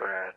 Brad.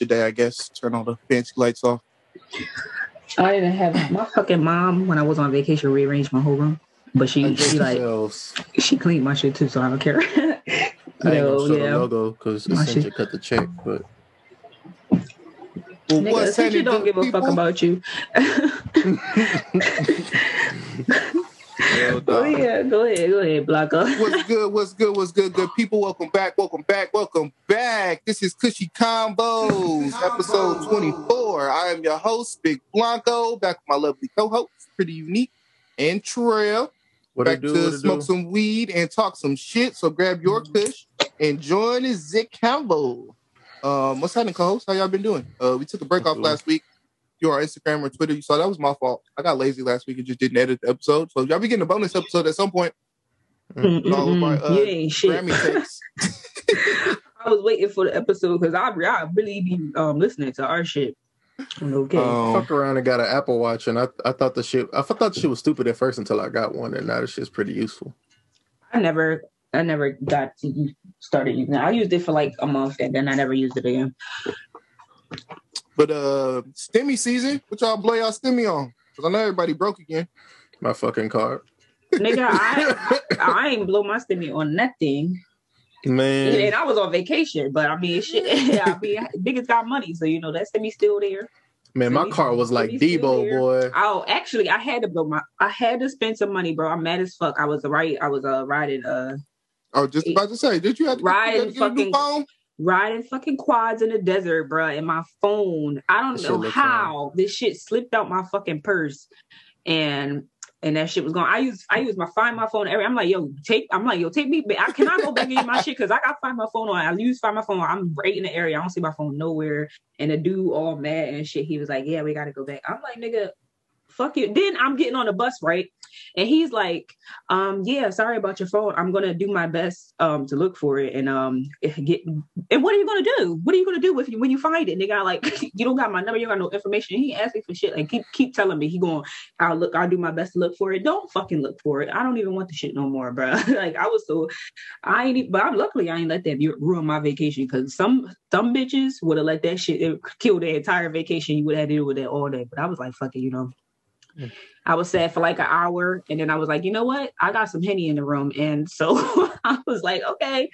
Today, I guess. Turn all the fancy lights off. I didn't have my fucking mom when I was on vacation rearranged my whole room, but she she like Yourselves. she cleaned my shit too, so I don't care. I ain't gonna show yeah. the logo because shit. cut the check, but Well, Nigga, what's since you happening, don't give a fuck about you. Hell Go ahead, go ahead, go ahead, Blanco. What's good? What's good? What's good? Good people, welcome back. Welcome back. Welcome back. This is Cushy Combos, episode 24. I am your host, Big Blanco, back with my lovely co-host, Pretty Unique, and Trail. what back do? to What smoke do? some weed and talk some shit. So grab your kush and join the Zick Combo. Um, what's happening, co-host? How y'all been doing? Uh, we took a break off Cool. last week. If you're on Instagram or Twitter, you saw that was my fault. I got lazy last week and just didn't edit the episode. So y'all be getting a bonus episode at some point. Mm, All of my, uh, you ain't shit. Grammy takes. I was waiting for the episode because I, I really be um listening to our shit. Okay. Um, Fucked around and got an Apple Watch, and I I thought the shit I thought the shit was stupid at first until I got one, and now the shit's pretty useful. I never I never got to started using it. I used it for like a month and then I never used it again. But uh, stimmy season, what y'all blow y'all stimmy on? Because I know everybody broke again. My fucking card, Nigga, I I ain't blow my stimmy on nothing. man. And I was on vacation, but I mean shit. I mean niggas got money, so you know that stimmy still there. Man, my car was like Stimmy's Debo, boy. Oh, actually, I had to blow my. I had to spend some money, bro. I'm mad as fuck. I was right. I was uh riding uh I was just about to say, did you have to, Right, you had to a new fucking- phone? Riding fucking quads in the desert, bro. And my phone, I don't know how this shit slipped out my fucking purse, and and that shit was gone. I use I use my find my phone. Every I'm like, yo, take. I'm like, yo, take me. back. I cannot go back and get my shit because I got find my phone on. I use find my phone. I'm right in the area. I don't see my phone nowhere. And the dude all mad and shit. He was like, yeah, we got to go back. I'm like, nigga. Fuck you. Then I'm getting on the bus, right? And he's like, um, yeah, sorry about your phone. I'm gonna do my best um to look for it and um get and what are you gonna do? What are you gonna do with you when you find it? And they got like you don't got my number, you got no information. He asked me for shit. Like keep keep telling me he going, I'll look, I'll do my best to look for it. Don't fucking look for it. I don't even want the shit no more, bro. like I was so I ain't but I'm luckily I ain't let that ruin my vacation because some some bitches would have let that shit kill their entire vacation. You would have to deal with that all day. But I was like, fuck it, you know. I was sad for like an hour, and then I was like, you know what? I got some henny in the room, and so I was like, okay,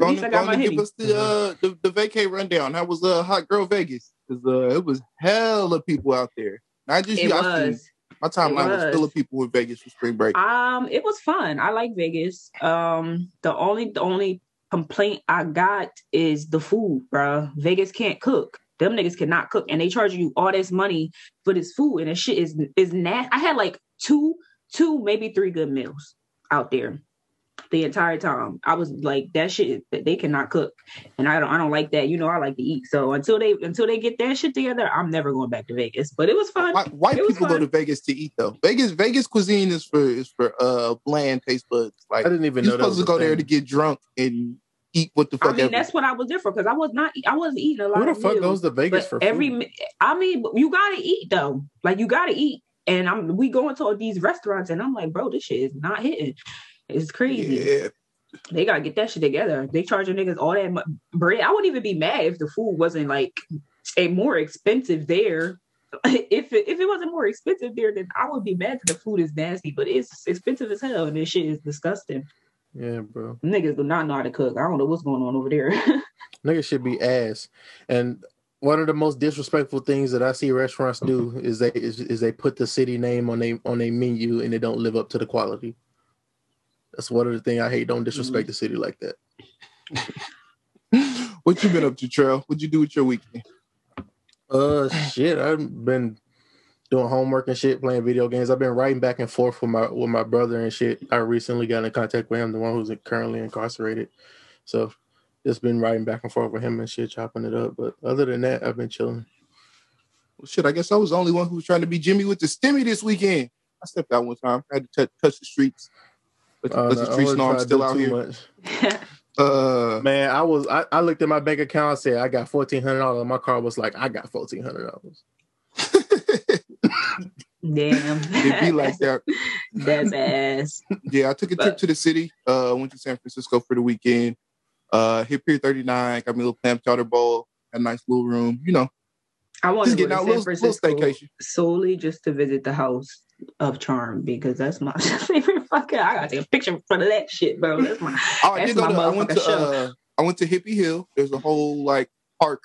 At least I got my give Henny. us the uh the, the vacay rundown. How was uh Hot Girl Vegas? Because uh it was hell of people out there. Not just it you. Seen, was. my timeline was. was. full of people in Vegas for spring break. Um, it was fun. I like Vegas. Um, the only the only complaint I got is the food, bro. Vegas can't cook. Them niggas cannot cook, and they charge you all this money for this food, and this shit is is nasty. I had like two, two, maybe three good meals out there the entire time. I was like, that shit that they cannot cook, and I don't, I don't like that. You know, I like to eat. So until they until they get that shit together, I'm never going back to Vegas. But it was fun. White, white It was people go to Vegas to eat though. Vegas Vegas cuisine is for is for uh bland taste buds. Like I didn't even you're know that supposed was to a go there to get drunk and eat what the fuck. I mean, ever. that's what I was there for because I was not, I wasn't eating a lot Who the of fuck meals. goes to Vegas for every, food? I mean, you gotta eat though. Like you gotta eat, and I'm we going to all these restaurants, and I'm like, bro, this shit is not hitting. It's crazy. yeah. They gotta get that shit together. They charging niggas all that bread. I wouldn't even be mad if the food wasn't like a more expensive there. if it, if it wasn't more expensive there, then I would be mad that the food is nasty. But it's expensive as hell, and this shit is disgusting. Yeah, bro. Niggas do not know how to cook. I don't know what's going on over there. Niggas should be ass. And one of the most disrespectful things that I see restaurants do is they is, is they put the city name on they on their menu and they don't live up to the quality. That's one of the things I hate. Don't disrespect the city like that. what you been up to, Trail? What'd you do with your weekend? Uh, shit, I've been doing homework and shit, playing video games. I've been writing back and forth with my with my brother and shit. I recently got in contact with him, the one who's currently incarcerated. So just been writing back and forth with him and shit, chopping it up. But other than that, I've been chilling. Well, shit, I guess I was the only one who was trying to be Jimmy with the stimmy this weekend. I stepped out one time. I had to touch, touch the streets. Let, Uh, let no, the I streets wasn't know I'm trying still out too here. much. Uh, Man, I was I, I looked at my bank account and said I got fourteen hundred dollars. My car was like, I got fourteen hundred dollars. Damn. it'd be like that. That's ass. Yeah, I took a trip to the city. Uh, went to San Francisco for the weekend. Uh, hit Pier 39, got me a little clam chowder bowl, a nice little room. You know, I want to go to out San little, little Francisco staycation. solely just to visit the house of Charm because that's my favorite fucking. I gotta take a picture in front of that shit, bro. That's my. Oh, I That's did go my to. I went to. show. Uh, I went to Hippie Hill. There's a whole like park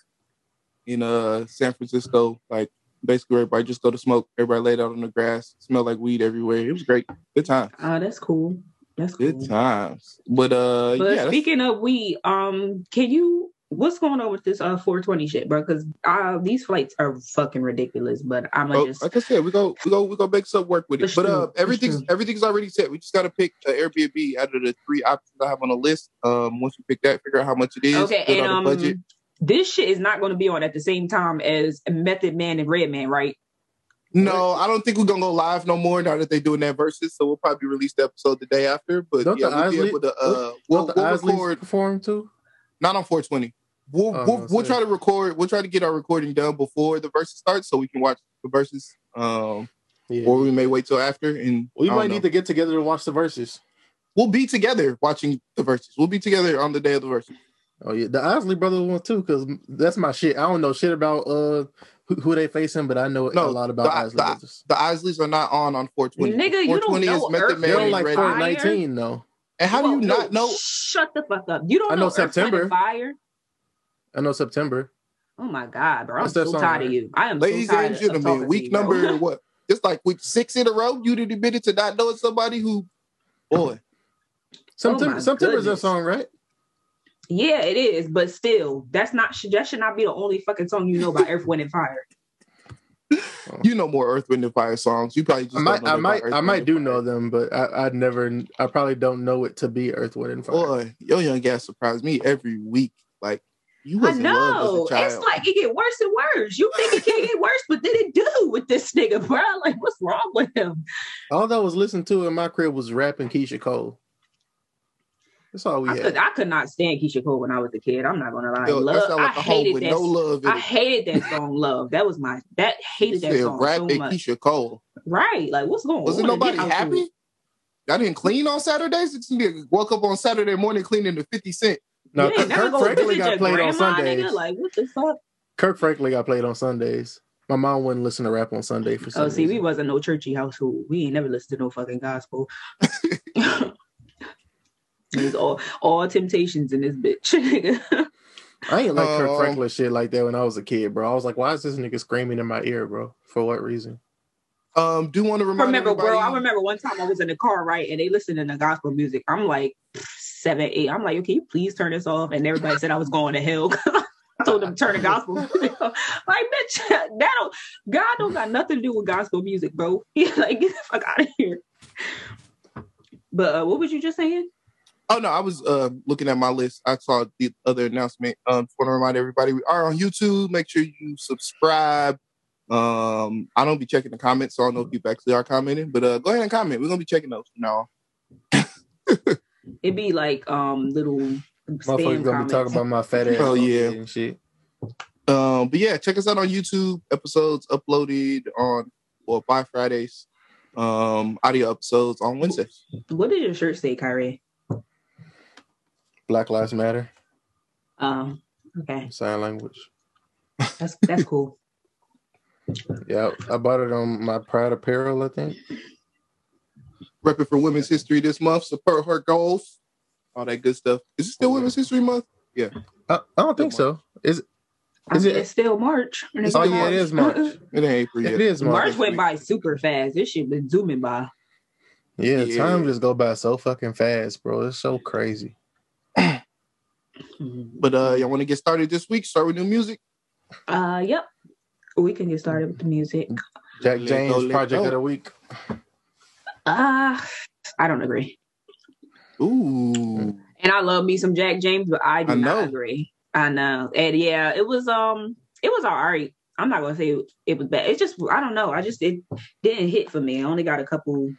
in uh San Francisco. Like basically, everybody just go to smoke. Everybody laid out on the grass. Smelled like weed everywhere. It was great. Good time. Oh, that's cool. That's cool. Good times. But uh, But yeah, speaking of weed, um, can you? What's going on with this uh 420 shit, bro? Because uh these flights are fucking ridiculous. But I'm gonna Oh, just like I said, we go, we go, we go make some work with it. But true. uh, everything's everything's already set. We just got to pick uh, Airbnb out of the three options I have on the list. Um, once we pick that, figure out how much it is. okay. And um, budget. This shit is not going to be on at the same time as Method Man and Redman, right? No, I don't think we're gonna go live no more now that they're doing that versus. So we'll probably release the episode the day after. But Don't yeah, the we'll be Isley- able to. Uh, Won't we'll, we'll record perform too? not on 420. We'll Oh, we'll, no, we'll try to record. We'll try to get our recording done before the verses starts, so we can watch the verses. Um, Yeah. or we may wait till after. And we might know. need to get together to watch the verses. We'll be together watching the verses. We'll be together on the day of the verses. Oh yeah, the Isley brothers one too, because that's my shit. I don't know shit about uh who, who they facing, but I know No, a lot about the- Isley the- brothers. The Isleys are not on on 420. Nigga, you don't 420 know is Method Earth, Man They're Wind, like Red- 419 though. And how do you Whoa, not know? Shut the fuck up. You don't I know, know September. Fire. I know September. Oh my god, bro! I'm What's so song, tired right? of you. I am Ladies so tired and of gentlemen, week you, number what? It's like week six in a row, you did admitted to not knowing somebody who, boy. September, my September's that goodness. song, right? Yeah, it is, but still, that's not that should not be the only fucking song you know about Earth, Wind, and Fire. You know more Earth, Wind, and Fire songs. You probably just I might, don't know I might, Earth, I might do Fire. know them, but I, I'd never, I probably don't know it to be Earth, Wind, and Fire. Boy, your young ass surprised me every week. Like you I was in love know as a child. it's like it get worse and worse. You think it can't get worse, but then it do with this nigga, bro. Like, what's wrong with him? All that was listening to in my crib was rapping Keyshia Cole. That's all we I had. could, I could not stand Keyshia Cole when I was a kid. I'm not gonna lie. Yo, love, sound like I a hated that. no love I it. hated that song, "Love." That was my that hated that Said song rap so and much. Keyshia Cole. Right? Like, what's going on? Wasn't on? nobody Get out happy? it. Y'all didn't clean on Saturdays. It's nigga woke up on Saturday morning cleaning the fifty cent. no, You ain't Kirk go Franklin got your played on Sundays. Nigga? Like, what the fuck? Kirk Franklin got played on Sundays. My mom wouldn't listen to rap on Sunday for oh, some Oh, see, we wasn't no churchy household. We ain't never listened to no fucking gospel. There's all all temptations in this bitch. I ain't like Kirk Oh. Franklin shit like that when I was a kid, bro. I was like, why is this nigga screaming in my ear, bro? For what reason? Um, do you want to remind remember, everybody. bro. I remember one time I was in the car, right, and they listening to gospel music. I'm like seven, eight. I'm like, okay, please turn this off. And everybody said I was going to hell. I told them to turn the gospel. music like, bitch, that don't God don't got nothing to do with gospel music, bro. like, get the fuck out of here. But uh, what was you just saying? Oh no, I was uh, looking at my list. I saw the other announcement. Um, just want to remind everybody we are on YouTube. Make sure you subscribe. Um, I don't be checking the comments, so I don't know if people actually are commenting. But uh, go ahead and comment. We're gonna be checking those from now. It'd be like um little Motherfuckers spam gonna be talking about my fat ass. Oh, yeah. and shit. Um, but yeah, check us out on YouTube. Episodes uploaded on or by Fridays. Um, audio episodes on Wednesdays. What did your shirt say, Kyrie? Black Lives Matter, Um, okay, sign language. that's that's cool. Yeah, I bought it on my Pride apparel, I think. Repping for Women's History this month. Support her goals. All that good stuff. Is it still Women's History Month? I, I don't think so. Is it? I Is mean, it- it's still March. and it's Oh still yeah, it March. is March. It ain't April yet. It is March March. went by super fast. This shit been zooming by. Yeah, Yeah. time just go by so fucking fast, bro. It's so crazy. But uh, y'all want to get started this week? Start with new music. Uh, yep. We can get started with the music. Jack James go, project go. of the week. Uh, I don't agree. Ooh, And I love me some Jack James, but I do I not agree. I know. And yeah, it was um it was all right. I'm not gonna say it, it was bad. It's just I don't know. I just it didn't hit for me. I only got a couple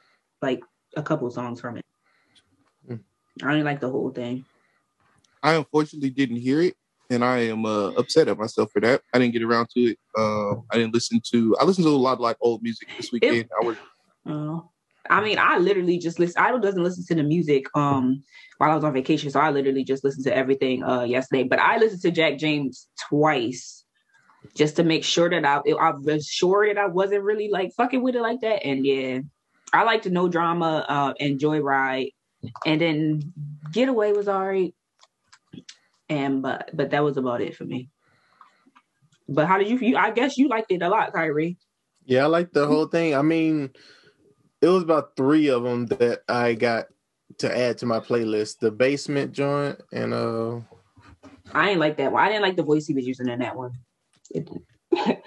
like a couple songs from it. Mm. I didn't like the whole thing. I unfortunately didn't hear it, and I am uh, upset at myself for that. I didn't get around to it. Um, I didn't listen to. I listened to a lot of like old music this weekend. I was Uh, I mean, I literally just listen. I doesn't listen to the music um while I was on vacation, so I literally just listened to everything uh yesterday. But I listened to Jack James twice just to make sure that I I was sure that I wasn't really like fucking with it like that. And yeah, I like to no drama uh and Joyride, and then Getaway was alright. And but but that was about it for me. But how did you? you I guess you liked it a lot, Kyrie. Yeah, I like the whole thing. I mean, it was about three of them that I got to add to my playlist: the basement joint and uh, I ain't like that one. I didn't like the voice he was using in that one. It-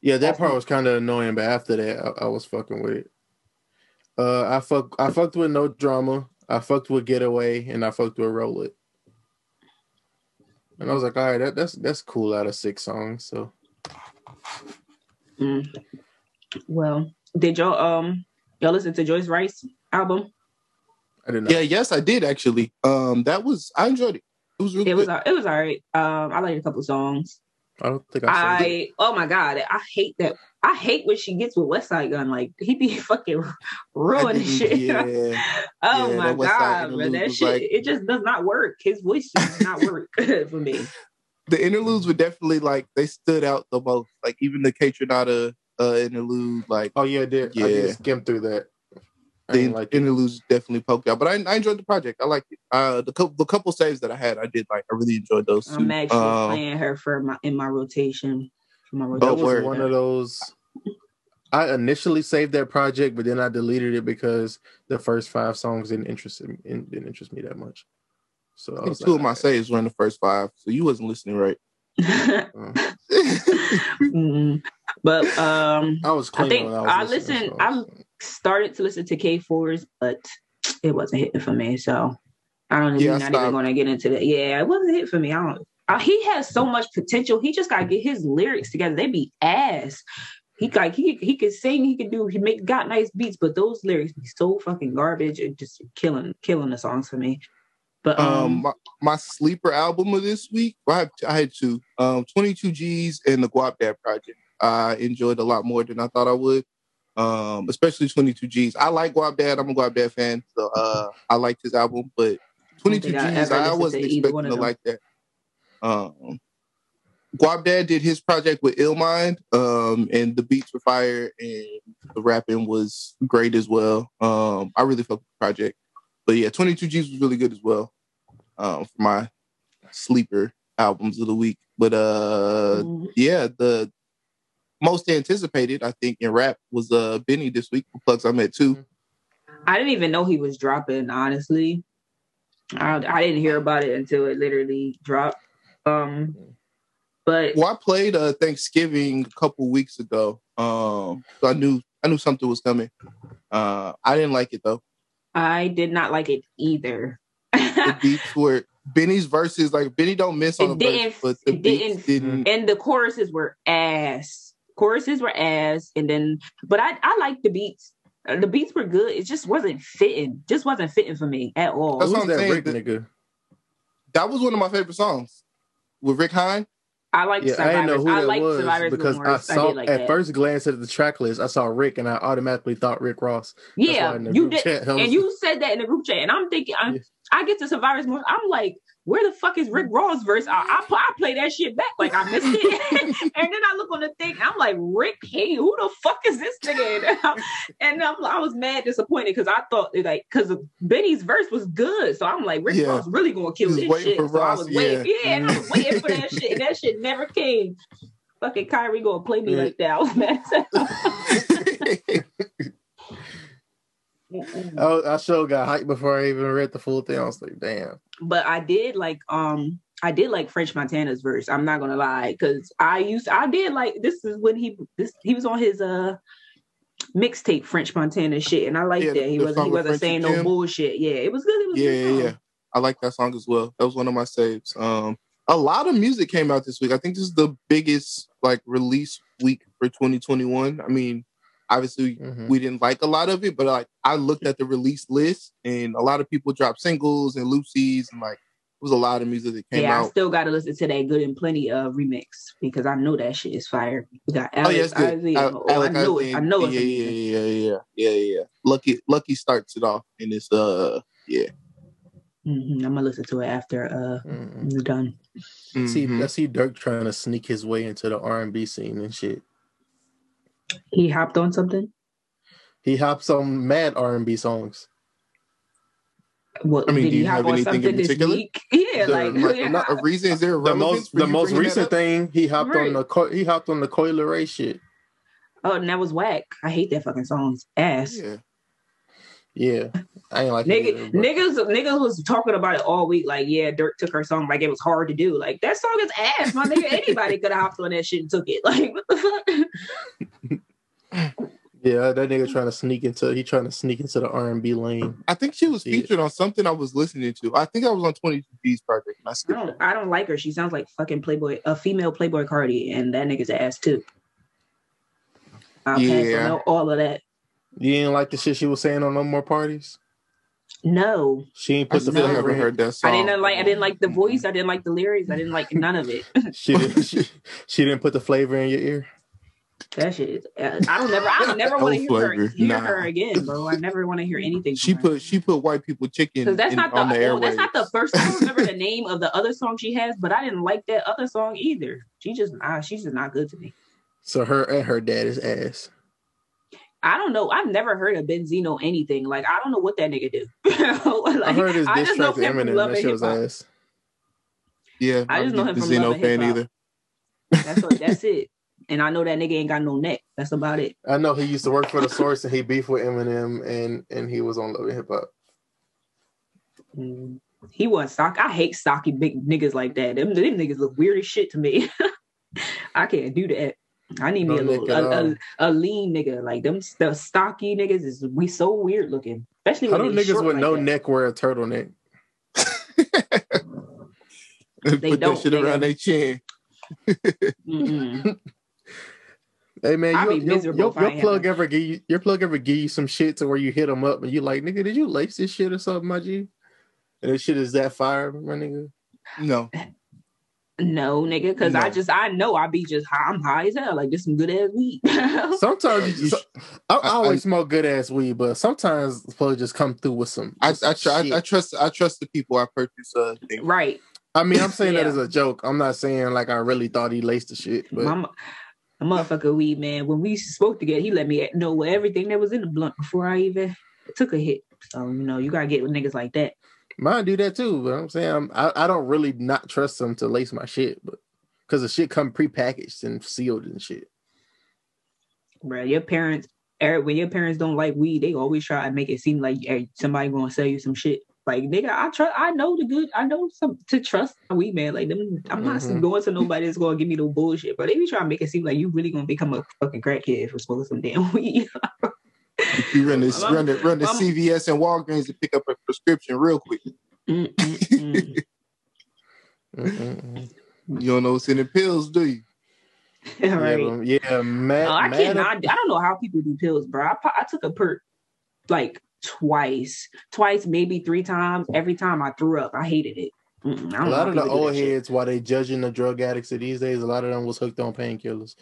yeah, that part was kind of annoying. But after that, I, I was fucking with it. Uh, I fuck, I fucked with no drama. I fucked with Getaway, and I fucked with Roll It. And I was like, all right, that, that's that's cool out of six songs. So Mm. Well, did y'all um y'all listen to Joyce Wrice album? I didn't yeah, yes, I did actually. Um, that was I enjoyed it. It was really It was good. it was alright. Um, I liked a couple songs. I don't think I saw it. I oh my god, I hate that. I hate what she gets with Westside Gunn. Like he be fucking ruining shit. Yeah, oh yeah, my that West Side god, man, that shit like- it just does not work. His voice does not work for me. the interludes were definitely like they stood out the most. Like even the Kaytranada uh, interlude, like Oh yeah, I did. I Yeah. did skim through that. I the didn't like it. interludes definitely poked out. But I, I enjoyed the project. I liked it. Uh, the couple the couple saves that I had, I did like. I really enjoyed those. I'm actually Um, playing her for my in my rotation. For my Oh, That was one of those. I initially saved that project, but then I deleted it because the first five songs didn't interest me, didn't interest me that much. So I I was two like, of my saves were in the first five, so you wasn't listening right. uh, Mm, but um I was I clean think when I was I listening, listened- so- I'm- started to listen to K4s, but it wasn't hitting for me. So I don't Yeah, I we're not even stopped. gonna get into that. Yeah, it wasn't hit for me. I don't uh, he has so much potential. He just gotta get his lyrics together. They be ass. He like he he could sing, he could do, he make got nice beats, but those lyrics be so fucking garbage and just killing killing the songs for me. But um, Um, my, my sleeper album of this week, I, had, I had two, um, 22 G's and the Guap Dad Project. I enjoyed a lot more than I thought I would, um, especially 22 G's. I like Guap Dad. I'm a Guap Dad fan, so uh, I liked his album, but 22 think I G's, ever I, wasn't expecting to them. like that. Um, Guap Dad did his project with Illmind, um, and the beats were fire, and the rapping was great as well. Um, I really fucked the project. But yeah, 22 G's was really good as well um, for my sleeper albums of the week. But uh, mm, yeah, the most anticipated, I think, in rap was uh Benny this week. for Plugs I met too. I didn't even know he was dropping, honestly. I, I didn't hear about it until it literally dropped. Um, but Well, I played uh Thanksgiving a couple weeks ago. Um, so I knew I knew something was coming. Uh, I didn't like it though. I did not like it either. The beats were Benny's verses like Benny don't miss on It the verse, didn't- but the it beats didn't. and the choruses were ass. Choruses were ass, and then but I I liked the beats. Uh, The beats were good. It just wasn't fitting. Just wasn't fitting for me at all. That's Who's what I'm that saying, Rick the- nigga? That was one of my favorite songs with Rick Hyde. I like Yeah, I didn't know who I, that like was survivors because. I saw did like at that. first glance at the track list, I saw Rick and I automatically thought Rick Ross. That's Yeah, why in the you did, chat, and you said that in the group chat, and I'm thinking, I'm, Yeah. I get to Survivors more. I'm like, where the fuck is Rick Ross verse? I, I, I play that shit back like I missed it, and then I look on the thing, and I'm like, Rick, hey, who the fuck is this nigga? And I'm, I was mad disappointed because I thought like because Benny's verse was good, so I'm like, Rick Yeah. Ross really gonna kill He this shit. for so I Ross, was waiting, yeah. yeah, and I was waiting for that shit, and that shit never came. Fucking Kyrie gonna play me Yeah. like that. I was mad. I, I sure got hyped before I even read the full thing. I was like, damn. but I did like um I did like French Montana's verse. I'm not gonna lie, because I used I did like this is when he this he was on his uh mixtape French Montana shit, and I liked Yeah, that he wasn't he wasn't saying no bullshit. Yeah, it was good. It was Yeah, good yeah, yeah. I like that song as well. That was one of my saves. Um, a lot of music came out this week. I think this is the biggest like release week for 2021. I mean, obviously Mhm. we didn't like a lot of it, but like I looked at the release list and a lot of people dropped singles and Lucy's and like it was a lot of music that came out. Yeah, I still got to listen to that Good and Plenty uh remix because I know that shit is fire. We got Oh yeah, it's good. Isaac. Al- Oh, I know Isaac it. I know it's yeah, yeah, yeah, yeah, yeah, yeah, yeah. Lucky, Lucky starts it off, and it's uh, yeah. Mhm, I'm gonna listen to it after uh Mhm. it's done. See, Mhm. I see Durk trying to sneak his way into the R and B scene and shit. He hopped on something. He hops on mad R and B songs. What I mean, do you hop have anything in particular? week? Yeah, The- like, Like, yeah. not a reason. Is there a The most, the most recent thing he hopped Right. on the Co- he hopped on the Coi Leray shit. Oh, and that was whack. I hate that fucking song's ass. Yeah. Yeah, I ain't like Nigga, either, niggas, niggas was talking about it all week. Like, yeah, Durk took her song like it was hard to do. Like that song is ass, my nigga. Anybody could have hopped on that shit and took it. Like, what the fuck? Yeah, that nigga trying to sneak into he trying to sneak into the R and B lane. I think she was Yeah. featured on something I was listening to. I think I was on 22G's project. And I I don't. I don't like her. She sounds like fucking Playboy, a female Playboi Carti, and that nigga's ass too. I'll pass Yeah. on all of that. You didn't like the shit she was saying on no more parties. No, She ain't I put the still flavor haven't in. heard song. I didn't like. I didn't like the voice. I didn't like the lyrics. I didn't like none of it. She didn't. She, she didn't put the flavor in your ear. That shit. Uh, I don't never. I never want to hear her, hear Nah. her again, bro. I never want to hear anything. She from her. put she put white people chicken that's in- not the, on the well, airwaves. that's not the first. I remember the name of the other song she has, but I didn't like that other song either. She just ah, she's just not good to me. So her and her dad is ass. I don't know. I've never heard of Benzino anything. Like I don't know what that nigga do. like, I heard his diss track to Eminem. That shit was ass. Yeah, I just know I'm him from and fan Hip Hop. either. That's what, that's it. And I know that nigga ain't got no neck. That's about it. I know he used to work for the source and he beefed with Eminem and and he was on Love and Hip Hop. Mm. He wasn't stock. I hate stocky big niggas like that. Them, them niggas look weird as shit to me. I can't do that. I need me a little a, a, a lean nigga. Like them the stocky niggas is we so weird looking. Especially How do niggas short with like no that. neck wear a turtleneck? Put They that don't, shit nigga. around their chin. Hey man, I'd your, your, your, if I your ain't plug have ever give you your plug ever give you some shit to where you hit them up and you like nigga, did you lace this shit or something, my G? And this shit is that fire, my nigga. No, No, nigga, because I just I know I be just high, I'm high as hell. Like this some good ass weed. Sometimes you You just, I, I I- always smoke good ass weed, but sometimes the plug just come through with some. I I, tr- I shit. I trust I trust the people I purchase uh things. right. I mean, I'm saying that as a joke. I'm not saying like I really thought he laced the shit, but My, mo- my motherfucker weed man. When we spoke together, he let me know everything that was in the blunt before I even took a hit. So you know, you gotta get with niggas like that. Mine do that too. But I'm saying I'm, I I don't really not trust them to lace my shit, but because the shit come prepackaged and sealed and shit. Bro, your parents, Eric, when your parents don't like weed, they always try to make it seem like eh, somebody gonna sell you some shit. Like nigga, I trust. I know the good. I know some to trust weed man. Like them, I'm not Mhm. going to nobody that's gonna give me no bullshit. But they be trying to make it seem like you really gonna become a fucking crackhead for smoking some damn weed. You run this run the run the CVS and Walgreens to pick up a prescription real quick. Mm, mm, mm. You don't know what's in the pills, do you? All Yeah, right. yeah, mad, Oh, I can't. I, I don't know how people do pills, bro. I, I took a perk like twice, twice, maybe three times. Every time I threw up, I hated it. I a lot of the old shit. heads, while they judging the drug addicts of these days, a lot of them was hooked on painkillers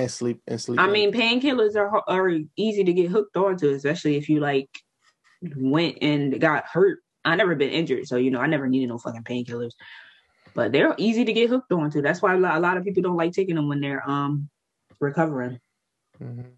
and sleep and sleep. I mean, painkillers are are easy to get hooked onto, especially if you like went and got hurt. I never been injured, so you know I never needed no fucking painkillers. But they're easy to get hooked onto. That's why a lot, of people don't like taking them when they're um recovering. Mhm.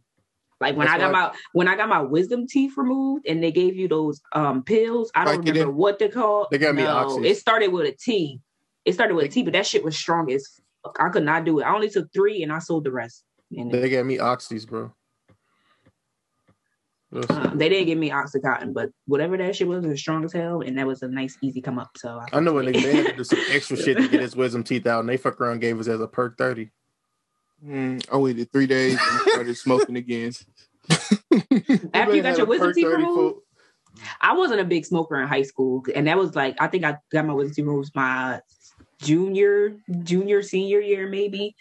Like when That's I got my when I got my wisdom teeth removed and they gave you those um pills. I don't remember in- what they're called. They got me Oxys. It started with a T. It started with a T, but that shit was strong as fuck. I could not do it. I only took three and I sold the rest. And they gave me oxys, bro. We'll. Uh, they didn't give me oxycontin, but whatever that shit was, it was strong as hell, and that was a nice easy come up. So I know when they, they had to do some extra shit to get his wisdom teeth out, and they fuck around gave us as a perk thirty. Mm, I waited three days and started smoking again. After you got your wisdom teeth removed, for- I wasn't a big smoker in high school, and that was like I think I got my wisdom teeth removed my junior, junior, senior year maybe.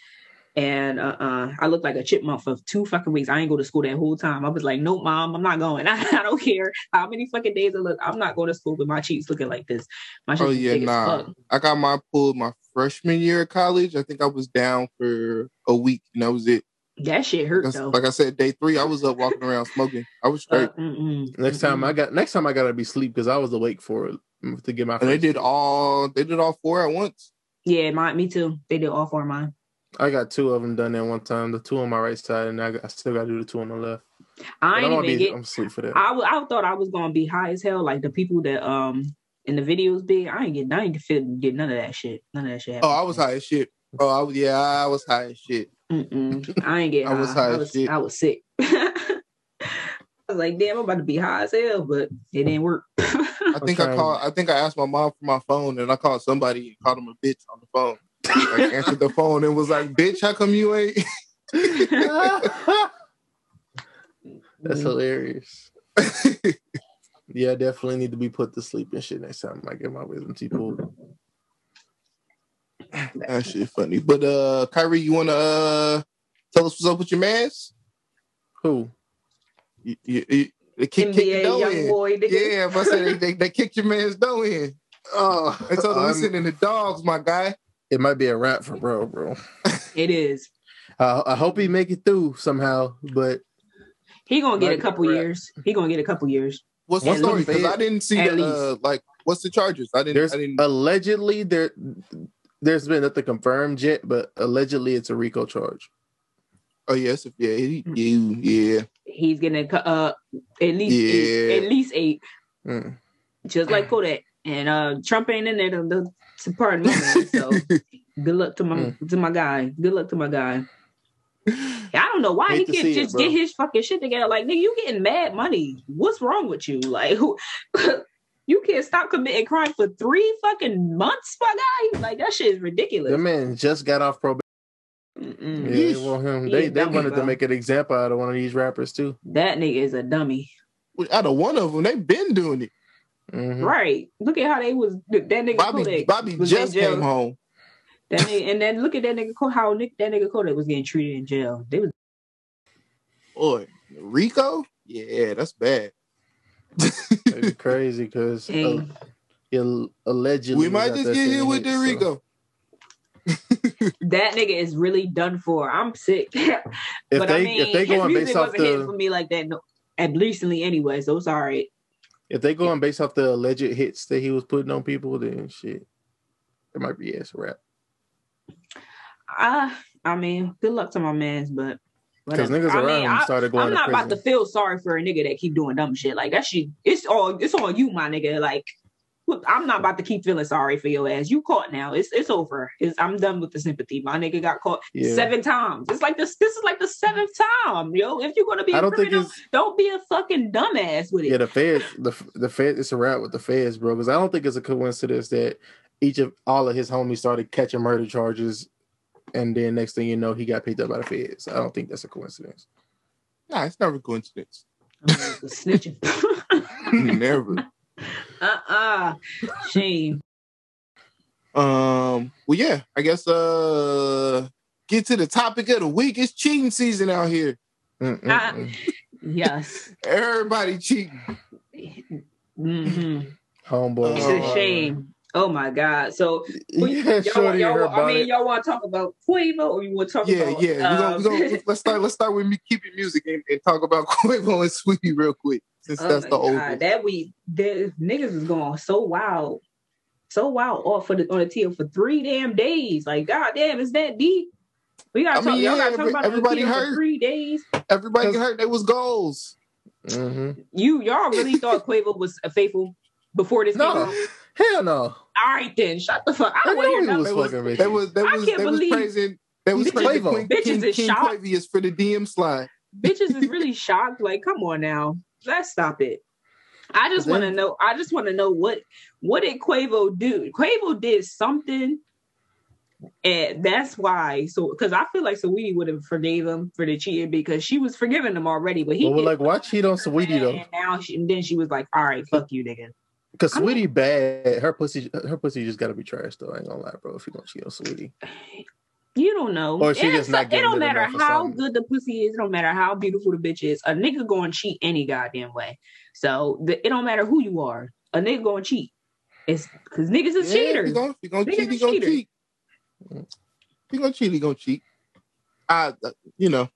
And uh, uh I looked like a chipmunk for two fucking weeks. I ain't go to school that whole time. I was like, "Nope, mom, I'm not going. I, don't care how many fucking days I look. I'm not going to school with my cheeks looking like this. My Oh yeah, big nah. fuck. I got my pulled my freshman year of college. I think I was down for a week and that was it. That shit hurt That's- though. like I said, day three, I was up walking around smoking. I was Uh, straight. mm-mm, Next time mm-mm. I got next time I gotta be sleep because I was awake for it to get my. and they did all they did all four at once. yeah, my me too. They did all four of mine. I got two of them done at one time. The two on my right side, and I, got, I still got to do the two on the left. I ain't even be. get. I'm asleep for that. I, I thought I was gonna be high as hell, like the people that um in the videos big. I ain't get I ain't feel get none of that shit. None of that shit. Oh. I was high as shit. Oh, I was yeah, I was high as shit. Mm-mm. I ain't get high. I was high I as was, shit. I was sick. I was like, damn, I'm about to be high as hell, but it didn't work. I think I called. I think I asked my mom for my phone, and I called somebody and called him a bitch on the phone. Like answered the phone and was like, "Bitch, how come you ain't?" That's hilarious. Yeah, I definitely need to be put to sleep and shit next time I get my wisdom teeth pulled. that shit funny. But uh, Kyrie, you wanna uh tell us what's up with your mask? Who? You, you, you, they kick, kick your NBA dough young in. boy, nigga. Yeah, if I say they, they, they kicked your man's dough in. Oh, They told him I'm- we sitting in the dogs, my guy. It might be a wrap for bro, bro. It is. I, I hope he make it through somehow, but He gonna get a couple a years. He gonna get a couple years. What's the story? Because I didn't see At the uh, like. What's the charges? I didn't. there's I didn't. allegedly there. There's been nothing confirmed yet, but allegedly it's a RICO charge. oh yes, if yeah, he, you yeah. He's getting a, cou- uh at least eight, Yeah. at least eight, Mm. just like Kodak. And uh Trump ain't in there to, to, to pardon me. So good luck to my Mm. to my guy. Good luck to my guy. I don't know why Hate he can't just bro. get his fucking shit together. Like, nigga, you getting mad money. What's wrong with you? Like, who? you can't stop committing crime for three fucking months, my guy. Like, that shit is ridiculous. The man just got off probation. Mm-mm. Yeah, they want him. He They they dummy, wanted to make an example out of one of these rappers too. That nigga is a dummy. Out of one of them, they've been doing it. Mhm. Right. Look at how they was that nigga Bobby Kodak Bobby was just came home. That nigga, and then look at that nigga Ko- how Nick that nigga Kodak was getting treated in jail. They was Boy, Rico? Yeah, that's bad. It's crazy because Hey. allegedly we might just get hit with the so- Rico. that nigga is really done for. I'm sick. If but they I mean, if they his go on music based off wasn't hitting for me like that no, at recently anyway. So it's all right. If they go on based off the alleged hits that he was putting on people, then shit, it might be ass rap. I I mean, good luck to my man's, but Because niggas I around mean, I, started going. I'm not prison. about to feel sorry for a nigga that keep doing dumb shit like that. Shit, it's all it's on you, my nigga. Like, I'm not about to keep feeling sorry for your ass. You caught now. It's it's over. It's, I'm done with the sympathy. My nigga got caught Yeah. seven times. It's like this. This is like the seventh time, yo. If you're gonna be I a don't think criminal, it's don't be a fucking dumbass with it. yeah the feds the the fed it's a rap with the feds, bro. Because I don't think it's a coincidence that each of all of his homies started catching murder charges, and then next thing you know, he got picked up by the feds. I don't think that's a coincidence. Nah, it's never a coincidence. Snitching. never. Uh-uh. Shame. Um. Well, yeah. I guess. Uh. Get to the topic of the week. It's cheating season out here. Mm-mm-mm. Yes. Everybody cheating. hmm Homeboy, It's Uh, a shame. Oh my God. So yeah, y'all, shorty, y'all, I mean, bonnet. y'all want to talk about Quavo or you want to talk Yeah, about yeah. We um, let's start. Let's start with me keeping music and, and talk about Quavo and Saweetie real quick, since Oh that's the God, oldest. That we the niggas was going so wild, so wild off for the on the TL for three damn days. Like, god damn, is that deep? We gotta I talk. mean, y'all gotta talk about everybody the hurt. for three days. Everybody Cause- hurt. They was goals. Mhm. You y'all really thought Quavo was a faithful before this? No. came? Hell no. All right then, shut the fuck. I I don't want to know hear he nothing. was They was, fucking rich. they was, they was, can't they was believe- praising. They was Bitches- praising Quavo. Queen, Bitches King, is King shocked. Quavius for the DM slide. Bitches is really shocked. Like, come on now. Let's stop it. I just want to know. I just want to know what what did Quavo do? Quavo did something, and that's why. So, because I feel like Saweetie would have forgave him for the cheating because she was forgiving him already. But he Well, like, why cheat on Saweetie though? And now, she, and then she was like, "All right, fuck you, nigga." I mean- Saweetie bad. Her pussy, her pussy just gotta be trash though. I ain't gonna lie, bro. If you gonna cheat on Saweetie, You don't know. Or she It- just not It don't matter how good the pussy is. It don't matter how beautiful the bitch is. A nigga going to cheat any goddamn way. So the, it don't matter who you are. A nigga going to cheat. It's because niggas is Yeah, cheaters. He gonna, he gonna Niggas cheat. He gonna cheaters. cheat. He gonna cheat. He gonna cheat. I, uh, you know,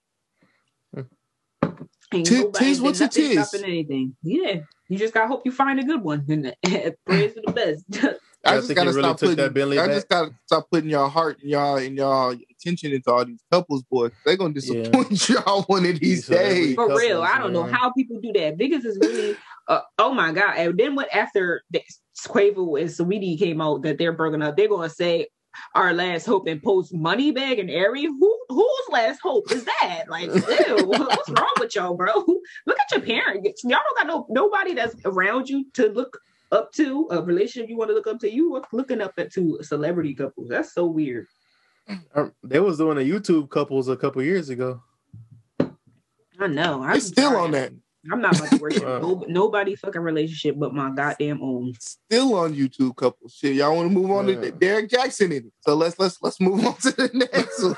Ain't Tis- nobody- tis what nothing it is. stopping anything. Yeah, you just gotta hope you find a good one. And praise for the best. I I just gotta really stop putting. that I back. just gotta stop putting y'all heart and y'all and y'all attention into all these couples, boys. They're gonna disappoint y'all one of these These celebrity days. For real, couples, I don't know how people do that. Niggas is really, uh, oh my god! And then what after the Quavo and Saweetie came out that they're broken up, they're gonna say our last hope and post money bag and Ari. Who whose last hope is that? Like, ew, what's wrong with y'all, bro? Look at your parents. Y'all don't got no nobody that's around you to look up to a relationship you want to look up to. You look- looking up at to celebrity couples. That's so weird. Um, they was doing a YouTube couples a couple years ago. I know. I'm They still sorry. on that. I'm not about to worship Wow. no, nobody fucking relationship but my goddamn own. Still on YouTube couples. Shit, y'all want to move on Yeah. to Derrick Jaxn in it. So let's let's let's move on to the next one.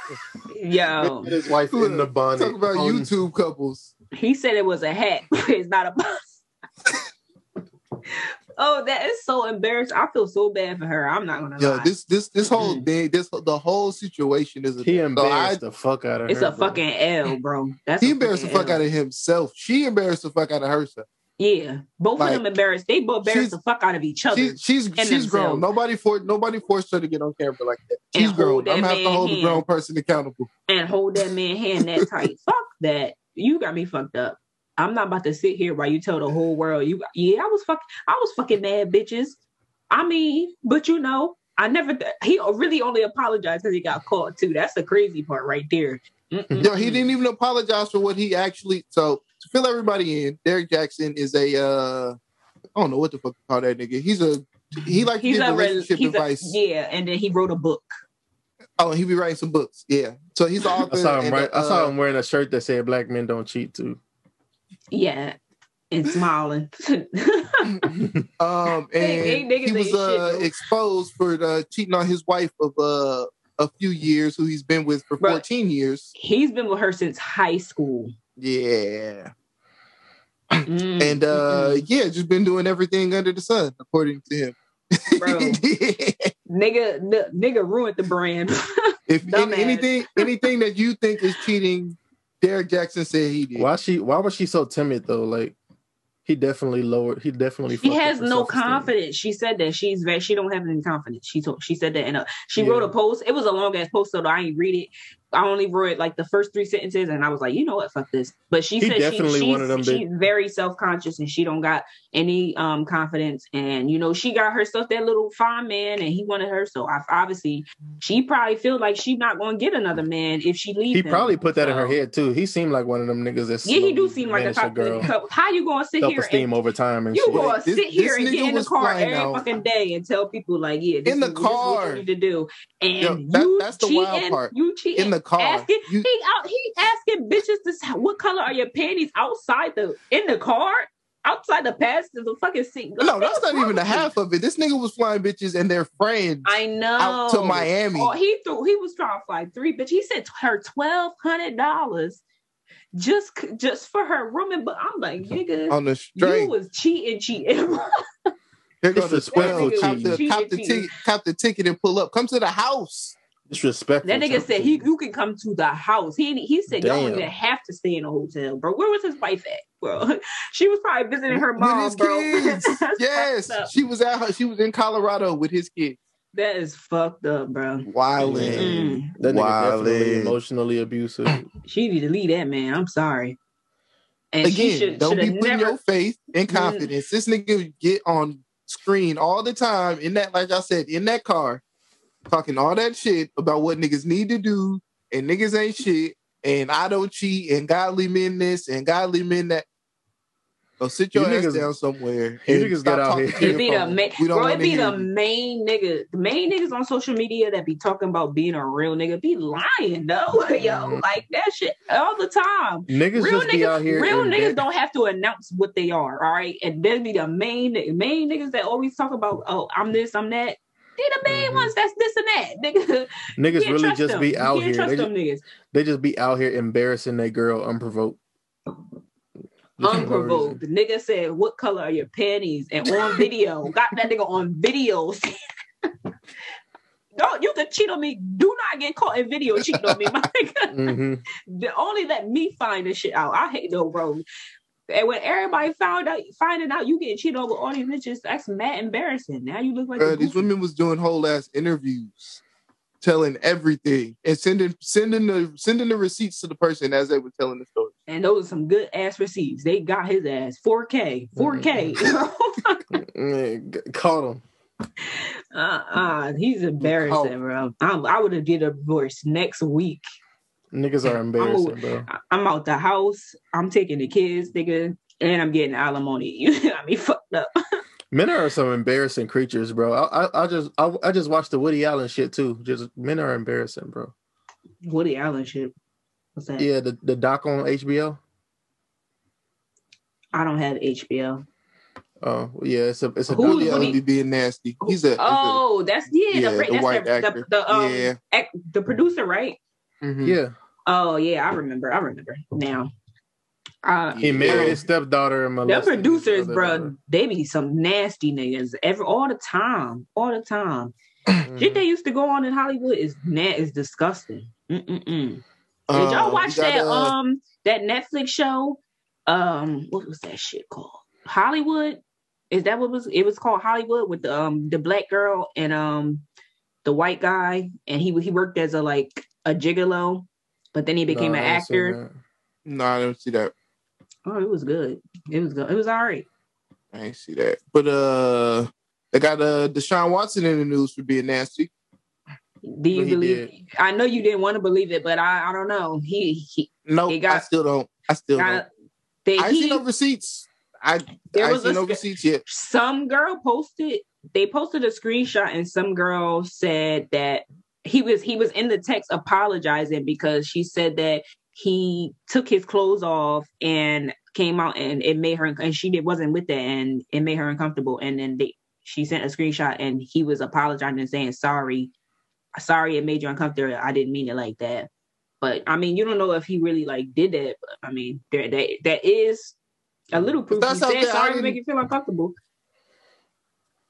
Yo, His wife in the bonnet. Talk about on- YouTube couples. he said it was a hat. it's not a bus. oh, that is so embarrassing. I feel so bad for her. I'm not gonna Yo, lie. this this this whole Mm. thing, this the whole situation is a He so I- embarrassed the fuck out of it's her. It's a bro. fucking L, bro. That's he embarrassed the fuck L. out of himself. She embarrassed the fuck out of herself. Yeah, both Like, of them embarrassed. They both embarrassed the fuck out of each other. She, she's she's grown. Nobody for nobody forced her to get on camera like that. And She's grown. that I'm gonna have to man hold a hand. grown person accountable. and hold that man hand that tight. Fuck that. You got me fucked up. I'm not about to sit here while you tell the whole world you yeah, I was fuck I was fucking mad bitches. I mean, but you know, I never he really only apologized because he got caught too. That's the crazy part right there. Mm-mm-mm. Yo, he didn't even apologize for what he actually. So to fill everybody in, Derrick Jaxn is a. uh I don't know what the fuck to call that nigga. He's a. He like to He's give a, relationship he's a advice. yeah, and then he wrote a book. Oh, and he be writing some books. Yeah. So he's the author. I saw him. and, Right, I saw uh, him wearing a shirt that said "Black men don't cheat" too. Yeah, and smiling. Um, and he was uh, exposed for uh, cheating on his wife of uh, a few years, who he's been with for Bruh. 14 years. He's been with her since high school. Yeah, Mm, and uh, mm-mm. yeah, just been doing everything under the sun, according to him. Bro. nigga, n- nigga ruined the brand. if Dumbass. anything, anything that you think is cheating, Derrick Jaxn said he did. Why she? Why was she so timid though? Like he definitely lowered. He definitely. she has no confidence. She said that she's very. She don't have any confidence. She told. She said that in a. She Yeah. wrote a post. It was a long ass post, so I ain't read it. I only read like the first three sentences, and I was like, you know what, fuck this. But she He said definitely she, one of them she's, big- very self conscious and she don't got any um confidence. And you know, she got herself that little fine man, and he wanted her. So I've, obviously, she probably feel like she's not going to get another man if she leaves. He him. probably put that in her head too. He seemed like one of them niggas that Yeah, he do seem like a top girl. How you gonna sit here esteem and over time and you shit. gonna This- sit here and get in the car every out. fucking day and tell people like, yeah, this In the is, this is what car. you need to do, and Yo, that- you that's the cheating, wild part. you cheating in the car. asking, You- he out, he asking bitches this, what color are your panties outside the in the car, outside the passenger the fucking seat. no, that's not even the half of it. This nigga was flying bitches and their friends I know. out to Miami. Oh, he threw. He was trying to fly three, bitch. He said her twelve hundred dollars just just for her room, and but I'm like, nigga. on the You was cheating, cheating. Here goes the Disrespectful twelve. Cop cheating. the, cop the Cheating. ticket. Cop the ticket and pull up. Come to the house. Disrespectful. that nigga said he you can come to the house. He he said y'all don't even have to stay in a hotel, bro. Where was his wife at, bro? She was probably visiting her with mom, his bro. kids. Yes, she was at her. She was in Colorado with his kids. that is fucked up, bro. Wildin'. Mm. That nigga definitely emotionally abusive. She need to leave that man. I'm sorry. And she Again, should don't be putting never. your faith and confidence. This nigga get on screen all the time in that, like I said, in that car, talking all that shit about what niggas need to do, and niggas ain't shit, and I don't cheat, and godly men this and godly men that. Go sit your You ass niggas- down somewhere. you and niggas stop get out here. It your be the phone. main, bro. It be the main nigga, the main niggas on social media that be talking about being a real nigga. Be lying though, yo, Mhm. like that shit all the time. Niggas real just be out niggas, here. real niggas bed- don't have to announce what they are, all right. And then be the main main niggas that always talk about, oh, I'm this, I'm that. They the main Mhm. ones that's this and that, nigga. Niggas really just them. be out here. Trust They them just, niggas. they just be out here embarrassing their girl unprovoked. Just for no Unprovoked. The nigga said, "What color are your panties?" And on video, got that nigga on video. Don't you can cheat on me. Do not get caught in video cheating on me, my nigga. hmm The- Only let me find this shit out. I hate no bro. And when everybody found out, finding out you getting cheated over all these bitches, that's mad embarrassing. Now you look like a these women was doing whole ass interviews, telling everything and sending sending the sending the receipts to the person as they were telling the story. and those are some good ass receipts. They got his ass 4K, 4K. Mm, Caught him. uh uh, he's embarrassing, bro. I'm, I would have did a divorce next week. Niggas are embarrassing, bro. I- I'm out the house. I'm taking the kids, nigga, and I'm getting alimony. You got me fucked up. Men are some embarrassing creatures, bro. I, I, I just, I, I just watched the Woody Allen shit too. Just men are embarrassing, bro. Woody Allen shit. What's that? Yeah, the, the doc on HBO. I don't have HBO. Oh, yeah, it's a, it's a Who- Woody Woody- Allen be being nasty. He's a, he's a Oh, that's yeah, Yeah, the, the that's white the, actor. The, the, um, Yeah. ac- the producer, right? Mhm. yeah. Oh yeah, I remember. I remember now. Uh, He married his stepdaughter and the molested his producers, other bro, they be some nasty niggas every all the time, all the time. Mhm. Shit they used to go on in Hollywood is net is disgusting. Mm-mm-mm. Did Um, y'all you watch got, that uh, um that Netflix show? Um, what was that shit called? Hollywood? Is that what was it was called Hollywood with the um the black girl and um the white guy and he he worked as a like a gigolo, but then he became No, an I ain't seen actor. No, I didn't see that. Oh, it was good. It was good. It was all right. I ain't see that. But uh, they got uh Deshaun Watson in the news for being nasty. Do you believe? did. I know you didn't want to believe it, but I I don't know. He he No, He got- I still don't. I still don't. they I he, seen no receipts. I There I was seen a no receipts yet. some girl posted they posted a screenshot and some girl said that he was he was in the text apologizing because she said that he took his clothes off and came out and it made her and she did wasn't with that and it made her uncomfortable. And then they she sent a screenshot and he was apologizing and saying sorry sorry it made you uncomfortable. I didn't mean it like that. But i mean you don't know if he really like did that but i mean there that that is a little proof that's he said sorry to make you feel uncomfortable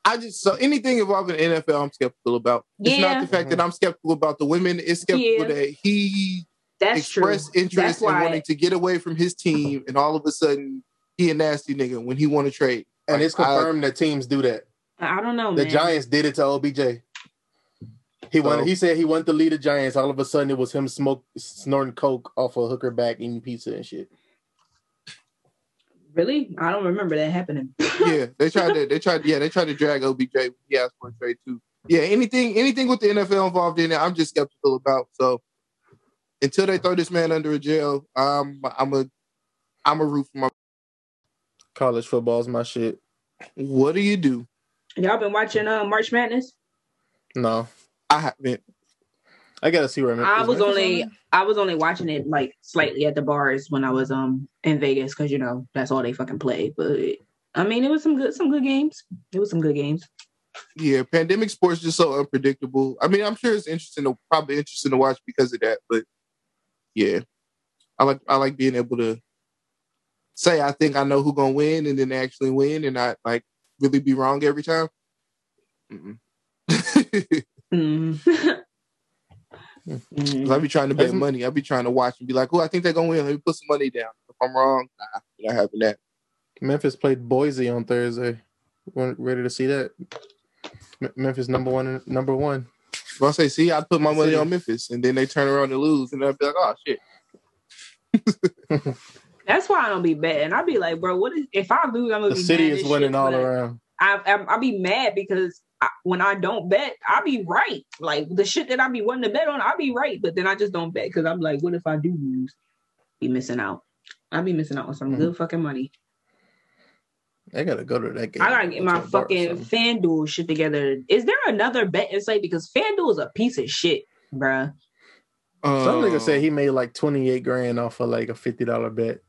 I just so anything involving NFL, I'm skeptical about. It's Yeah. not the fact that I'm skeptical about the women. It's skeptical Yeah. that he That's true. expressed interest That's in wanting to get away from his team, and all of a sudden he a nasty nigga when he want to trade. And it's Like, I- confirmed that teams do that. I don't know, The man. Giants did it to OBJ. He So- wanted. He said he wanted to lead the Giants. All of a sudden, it was him smoke snorting coke off a hooker back, eating pizza and shit. Really? I don't remember that happening. yeah, they tried to. They tried. Yeah, they tried to drag OBJ. He asked for a trade too. Yeah, anything, anything with the NFL involved in it, I'm just skeptical about. So until they throw this man under a jail, um, I'm a, I'm a root for my. College football's my shit. What do you do? Y'all been watching uh, March Madness? No, I haven't. I gotta see where I'm. I was only on I was only watching it like slightly at the bars when I was um in Vegas because you know that's all they fucking play. But I mean, it was some good some good games. It was some good games. Yeah, pandemic sports just so unpredictable. I mean, I'm sure it's interesting to probably interesting to watch because of that. But yeah, I like I like being able to say I think I know who gonna win and then actually win and not like really be wrong every time. Mm-mm. Mm. Cause Mm. I be trying to bet That's- money. I be trying to watch and be like, "Oh, I think they're gonna win. Let me put some money down." If I'm wrong, nah, not having that. Memphis played Boise on Thursday. Ready to see that? M- Memphis number one. Number one. If I say, "See, I put my money See. on Memphis," and then they turn around and lose, and I'd be like, "Oh shit." That's why I don't be betting. I be like, bro, what is if I lose? I'm gonna The be city mad is winning shit, all around. I, I I be mad because I, when I don't bet, I be right. Like the shit that I be wanting to bet on, I be right, but then I just don't bet because I'm like, what if I do lose? Be missing out. I be missing out on some Mhm. good fucking money. I gotta go to that game. I gotta get my It's a bar or fucking. FanDuel shit together. Is there another betting site? Because FanDuel is a piece of shit, bruh. Some nigga Uh, said he made like twenty eight grand off of like a fifty dollar bet.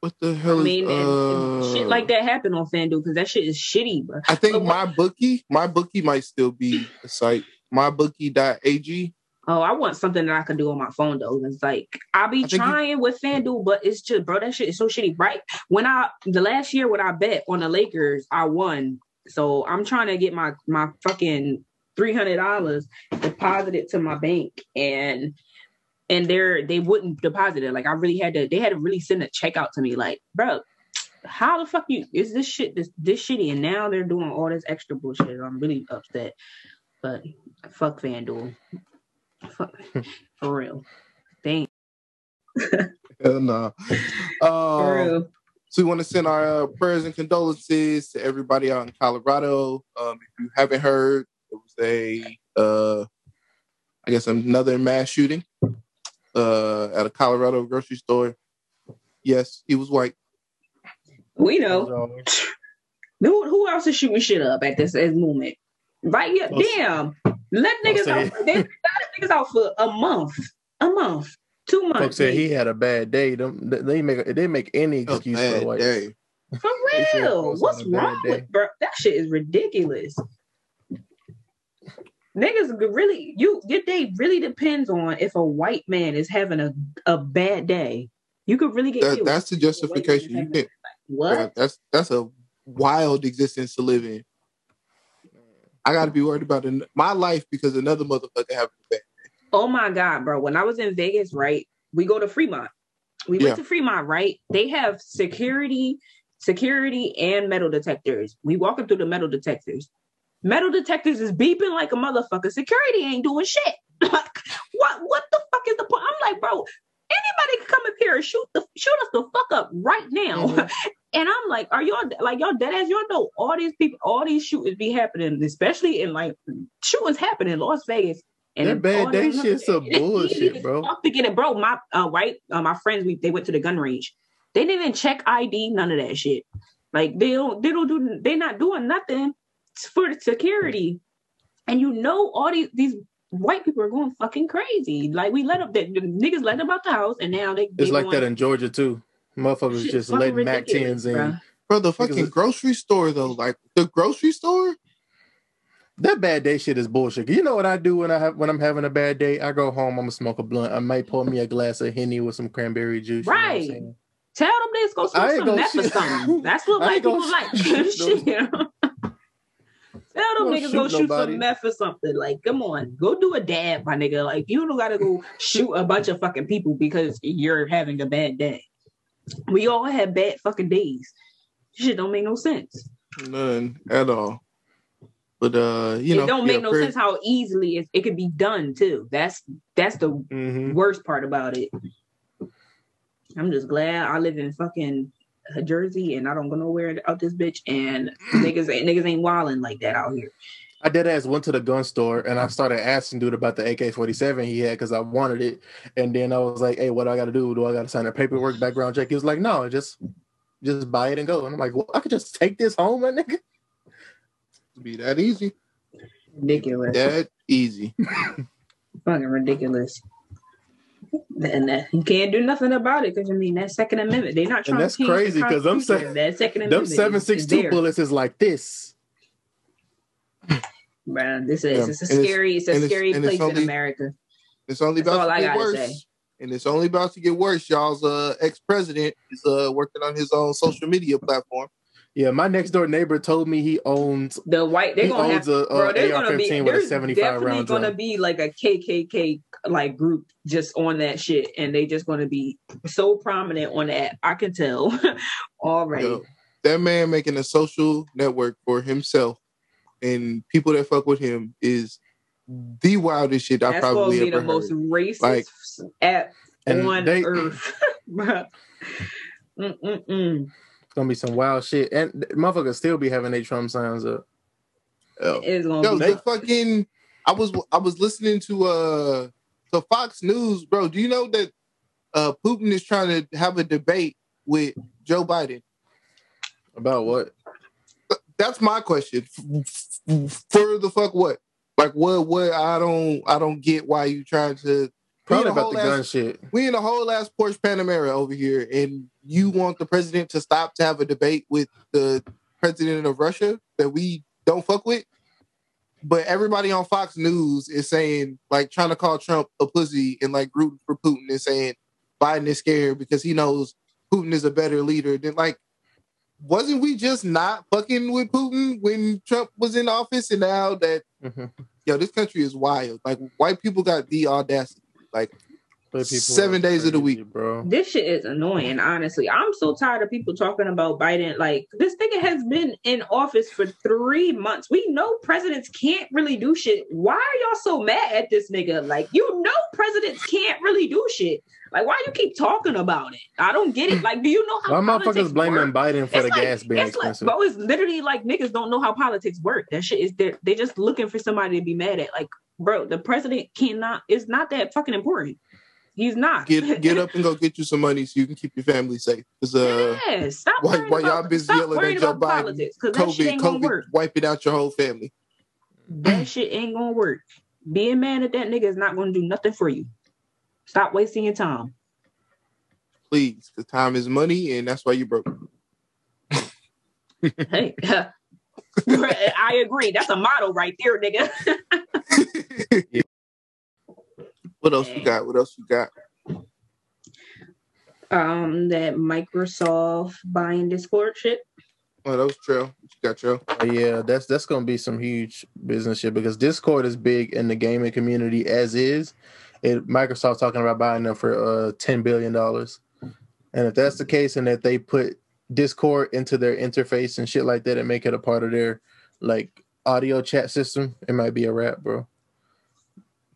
What the hell? I mean, is, and, and uh, shit like that happened on FanDuel because that shit is shitty, bro. I think But what- my bookie, my bookie might still be a site. Mybookie.ag. Oh, I want something that I can do on my phone though. It's like I be I think you- trying with FanDuel, but it's just bro, that shit is so shitty. Right when I the last year when I bet on the Lakers, I won. So I'm trying to get my my fucking three hundred dollars deposited to my bank, and and they're they wouldn't deposit it. Like I really had to, they had to really send a check out to me. Like, bro, how the fuck you is this shit this this shitty? And now they're doing all this extra bullshit. I'm really upset. But fuck FanDuel. Fuck for real. Thank Hell no. for Um, real. so we want to send our uh, prayers and condolences to everybody out in Colorado. Um, if you haven't heard, it was a, uh, I guess another mass shooting uh, at a Colorado grocery store. Yes, he was white. We know. Who, who else is shooting shit up at this, this moment? Right? Yeah, damn. Let niggas say- out. They let niggas out for a month. A month. Two months. Folks said he had a bad day. Them they make they make any A excuse bad for white. day. For real. What's on a bad wrong with bro? That shit is ridiculous. Niggas really you your day really depends on if a white man is having a, a bad day. You could really get That, that's the justification. You can't. what? That's that's a wild existence to live in. I got to be worried about in my life because another motherfucker having a bad. day. Oh my god, bro! When I was in Vegas, right, we go to Fremont. We Yeah. went to Fremont, right? They have security, security, and metal detectors. We walk walking through the metal detectors. Metal detectors is beeping like a motherfucker. Security ain't doing shit. What? What the fuck is the point? I'm like, bro, anybody can come up here and shoot the shoot us the fuck up right now. Mhm. And I'm like, are y'all like y'all dead ass? Y'all know all these people, all these shootings be happening, especially in like shootings happen in Las Vegas. And That bad all day those- shit some bullshit, bro. I'm thinking it, bro. My uh, right, uh, my friends, we they went to the gun range. They didn't check ID, none of that shit. Like they don't, they don't do, they're not doing nothing for the security. And you know, all these these white people are going fucking crazy. Like we let them, the, the niggas let them out the house, and now they. It's like going- that in Georgia too. Motherfuckers shit just letting Mac ridiculous, tens in. bruh. Bro, the fucking grocery store though, like the grocery store. That bad day shit is bullshit. You know what I do when I have when I'm having a bad day? I go home. I'm gonna smoke a blunt. I might pour me a glass of henny with some cranberry juice. you know Right. Tell them they go I smoke some meth or something. That's what I white ain't people gonna like. Shit. Tell them niggas go shoot shoot nobody. some meth or something. Like, come on, go do a dab, my nigga. Like, you don't gotta go shoot a bunch of fucking people because you're having a bad day. We all have bad fucking days. Shit don't make no sense. None at all. But uh, you it know, don't make yeah, no sense how easily it, it could be done too. That's that's the Mhm. worst part about it. I'm just glad I live in fucking Jersey and I don't go nowhere out this bitch and niggas ain't niggas ain't wilding like that out here. I dead ass went to the gun store and I started asking dude about the AK forty seven he had because I wanted it. And then I was like, "Hey, what do I got to do? Do I got to sign a paperwork, background check?" He was like, "No, just just buy it and go." And I'm like, "Well, I could just take this home, my nigga." be that easy. Ridiculous. That easy. Fucking ridiculous. And that, you can't do nothing about it because I mean that Second Amendment. They're not trying And that's to change the crazy 'cause them Constitution. se- that Second Amendment. is- seven six two bullets is like this. Man, this is Yeah. it's a And it's- scary, it's a scary it's place in America. It's only about to get worse. say. And it's only about to get worse. Y'all's uh, ex president is uh, working on his own social media platform. Yeah, my next door neighbor told me he owns The white they're gonna owns have a, bro, a there's AR gonna be fifteen with a there's seventy five definitely round gonna drum. be like a KKK like group just on that shit, and they just gonna be so prominent on that. I can tell already. Yo, that man making a social network for himself and people that fuck with him is the wildest shit I That's gonna probably be ever the most heard. racist Like- app And on they- earth. Mm-mm-mm. It's gonna be some wild shit, and motherfuckers still be having their Trump signs up. Yo, It's gonna Yo, be they fucking. I was I was listening to uh to Fox News, bro. Do you know that uh Putin is trying to have a debate with Joe Biden About what? that's my question. F- f- For the fuck what? Like what? What? I don't. I don't get why you trying to. Probably We in about the whole gun ass- shit. We in a whole ass Porsche Panamera over here, and you want the president to stop to have a debate with the president of Russia that we don't fuck with. But everybody on Fox News is saying, like, trying to call Trump a pussy and like rooting for Putin and saying Biden is scared because he knows Putin is a better leader. than like, wasn't we just not fucking with Putin when Trump was in office? And now that, Mhm. yo, this country is wild. Like, white people got the audacity. Like, Seven are days of the week. bro. This shit is annoying, honestly. I'm so tired of people talking about Biden. Like, this nigga has been in office for three months. We know presidents can't really do shit. Why are y'all so mad at this nigga? Like, you know, presidents can't really do shit. Like, why you keep talking about it? I don't get it. Like, do you know how Why motherfuckers blaming work? Biden for It's the like- gas being it's like, bro, it's literally like niggas don't know how politics work. That shit is they're they just looking for somebody to be mad at. Like, bro, the president cannot. It's not that fucking important. He's not. get get up and go get you some money so you can keep your family safe. Uh, Yes, stop. why- worrying why y'all busy stop yelling at Joe Biden, Politics, because that shit COVID, gonna COVID work. wiping out your whole family. That shit ain't gonna work. Being mad at that nigga is not gonna do nothing for you. Stop wasting your time. Please, because time is money, and that's why you broke. Hey, I agree. That's a motto right there, nigga. what else you got? What else you got? Um, that Microsoft buying Discord shit. Oh, that was Trail. What you got, Trail? Uh, yeah, that's that's gonna be some huge business shit because Discord is big in the gaming community as is. It Microsoft talking about buying them for uh ten billion dollars, and if that's the case, and that they put Discord into their interface and shit like that, and make it a part of their like audio chat system, it might be a wrap, bro.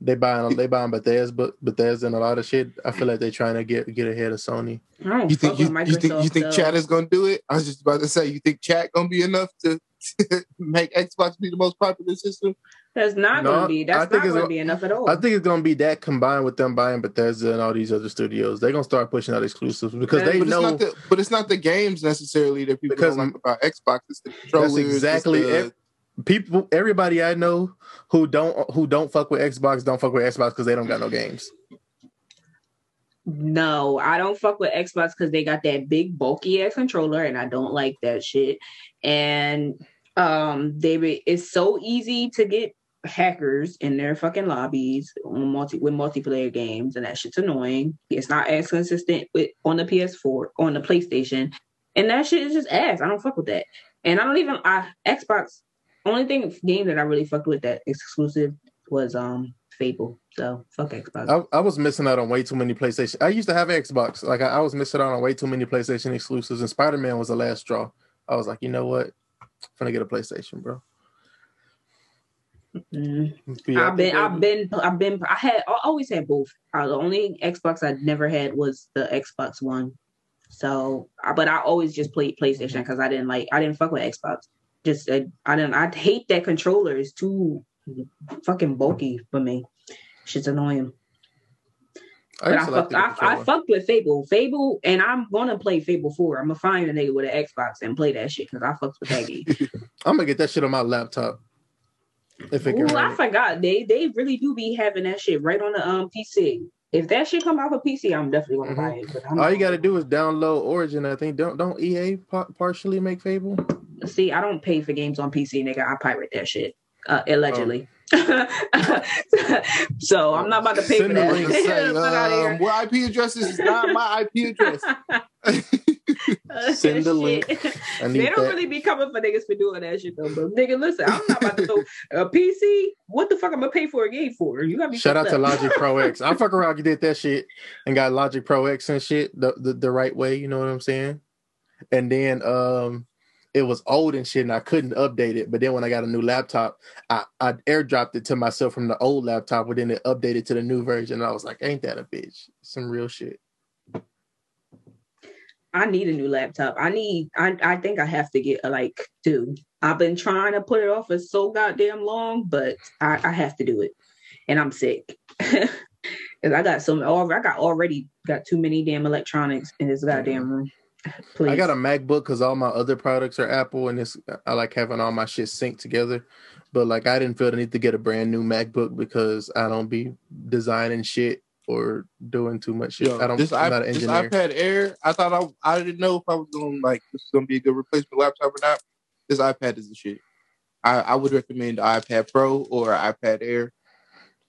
They buying they buying Bethesda, but Bethesda and a lot of shit. I feel like they're trying to get get ahead of Sony. I don't You think fuck you, you think you think though. chat is gonna do it? I was just about to say, you think chat gonna be enough to make Xbox be the most popular system? That's not No, gonna be. I That's think not it's gonna a- be enough at all. I think it's gonna be that combined with them buying Bethesda and all these other studios. They're gonna start pushing out exclusives because Yeah, they But it's know not the but it's not the games necessarily that people Because- don't like about Xbox. It's the controllers. it's exactly the- it. People. Everybody I know who don't who don't fuck with Xbox don't fuck with Xbox because they don't got no games. No, I don't fuck with Xbox because they got that big bulky ass controller, and I don't like that shit. And um, they it's so easy to get hackers in their fucking lobbies on multi with multiplayer games, and that shit's annoying. It's not as consistent with on the PS4 on the PlayStation, and that shit is just ass. I don't fuck with that, and I don't even I Xbox. Only thing game that I really fucked with that exclusive was um Fable. So fuck Xbox. I, I was missing out on way too many PlayStation. I used to have Xbox. Like I, I was missing out on way too many PlayStation exclusives, and Spider Man was the last straw. I was like, you know what? I'm gonna get a PlayStation, bro. Mm. Yeah, I I've been, I've been, I've been, I had, I always had both. Uh, the only Xbox I never had was the Xbox One. So, but I always just played PlayStation because I didn't like, I didn't fuck with Xbox. Just, uh, I didn't, I hate that controller. It's too fucking bulky for me. Shit's annoying. I, I, fucked, I, I fucked with Fable. Fable, and I'm gonna play Fable Four. I'm gonna find a nigga with an Xbox and play that shit because I fucks with that game. I'm gonna get that shit on my laptop. If it Ooh, I forgot. They they really do be having that shit right on the um PC. If that shit come out for PC, I'm definitely gonna buy it. But I'm All you gotta do is download Origin. I think don't don't EA pa- partially make Fable? see. I don't pay for games on PC, nigga. I pirate that shit uh, allegedly. so I'm not about to pay Send for that. link. Say, Fuck outta here. um, what IP address is not my IP address? Send the link. Shit. I need They don't that. really be coming for niggas for doing that shit though, bro. Nigga, listen, I'm not about to throw a PC. What the fuck I'm gonna pay for a game for? You got me. Shout out fucked to. Logic Pro X. I fuck around, you did that shit and got Logic Pro X and shit the, the the right way. You know what I'm saying? And then um, it was old and shit, and I couldn't update it. But then when I got a new laptop, I I airdropped it to myself from the old laptop, but then it updated to the new version. And I was like, ain't that a bitch? Some real shit. I need a new laptop. I need. I. I think I have to get a, like two. I've been trying to put it off for so goddamn long, but I, I have to do it, and I'm sick. Cause I got some. I got already got too many damn electronics in this goddamn room. Please. I got a MacBook because all my other products are Apple, and it's I like having all my shit synced together. But like, I didn't feel the need to get a brand new MacBook because I don't be designing shit or doing too much shit. Yo, I don't. this, I'm not an engineer. this engineer. iPad Air, I thought I I didn't know if I was going like this is gonna be a good replacement laptop or not. This iPad is the shit. I, I would recommend iPad Pro or iPad Air.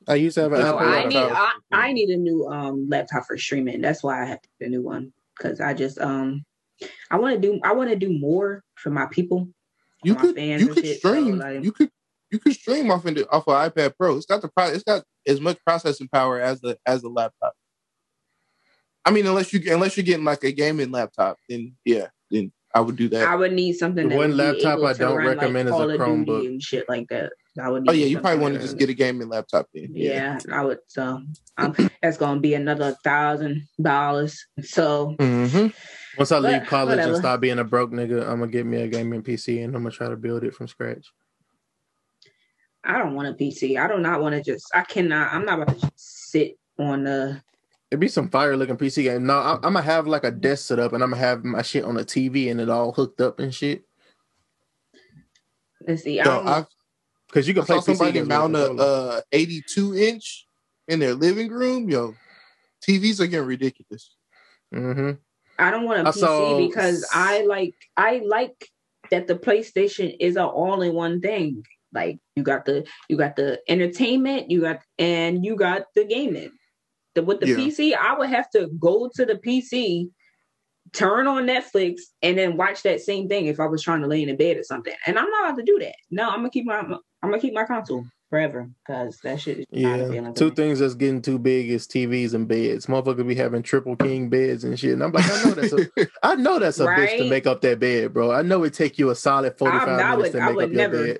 I used to have an No, Apple I need. I, I need a new um laptop for streaming. That's why I have to get a new one because I just um I want to do I want to do more for my people. You My could fans you could shit, so, stream like- you could you could stream off into off of iPad Pro. It's got the pro, it's got as much processing power as the as the laptop. I mean, unless you unless you're getting like a gaming laptop, then yeah, then I would do that. I would need something. The that one laptop I don't run, recommend is like, a Call of Chromebook. and shit like that. I would. oh yeah, you probably want to just get a gaming laptop then. Yeah, I would. So um, that's gonna be another thousand dollars. So Mm-hmm. Once I leave But- college and stop being a broke nigga, I'm gonna get me a gaming PC and I'm gonna try to build it from scratch. I don't want a PC. I do not want to just. I cannot. I'm not about to just sit on the. It'd be some fire looking PC game. No, I, I'm gonna have like a desk set up and I'm gonna have my shit on a TV and it all hooked up and shit. Let's see. I So don't, I, Because you I can play saw somebody PC games mount a uh, 82 inch in their living room. Yo, TVs are getting ridiculous. Mhm. I don't want a I PC saw- because I like. I like that the PlayStation is an all-in-one thing. Like you got the you got the entertainment, you got and you got the gaming. The, with the Yeah. PC, I would have to go to the PC, turn on Netflix, and then watch that same thing if I was trying to lay in a bed or something. And I'm not about to do that. No, I'm gonna keep my I'm gonna keep my console forever because that shit is not Yeah, two things that's getting too big is TVs and beds. Motherfucker be having triple king beds and shit. And I'm like, I know that's a, I know that's a bitch to make up that bed, bro. I know it take you a solid 45 I'm- minutes would- to make up your bed.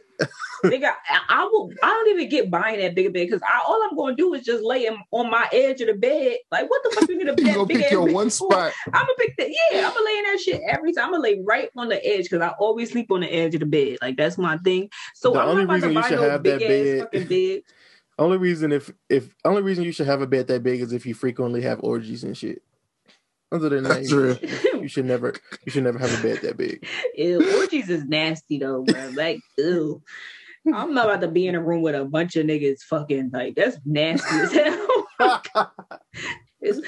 Nigga, I, I will. I don't even get buying that bigger bed because I all I'm going to do is just lay him on my edge of the bed. Like, what the fuck you you gonna big pick your bed one spot. I'm gonna pick that. Yeah, I'm gonna lay in that shit every time. I'm gonna lay right on the edge because I always sleep on the edge of the bed. Like that's my thing. So The I'm only not about reason to you buy should no have that bed- bed. Only reason if if only reason you should have a bed that big is if you frequently have orgies and shit. Other than that, That's you, real. you should never you should never have a bed that big. Ew, orgies is nasty though, bro. Like, ew. I'm not about to be in a room with a bunch of niggas fucking like that's nasty as hell. Oh it's,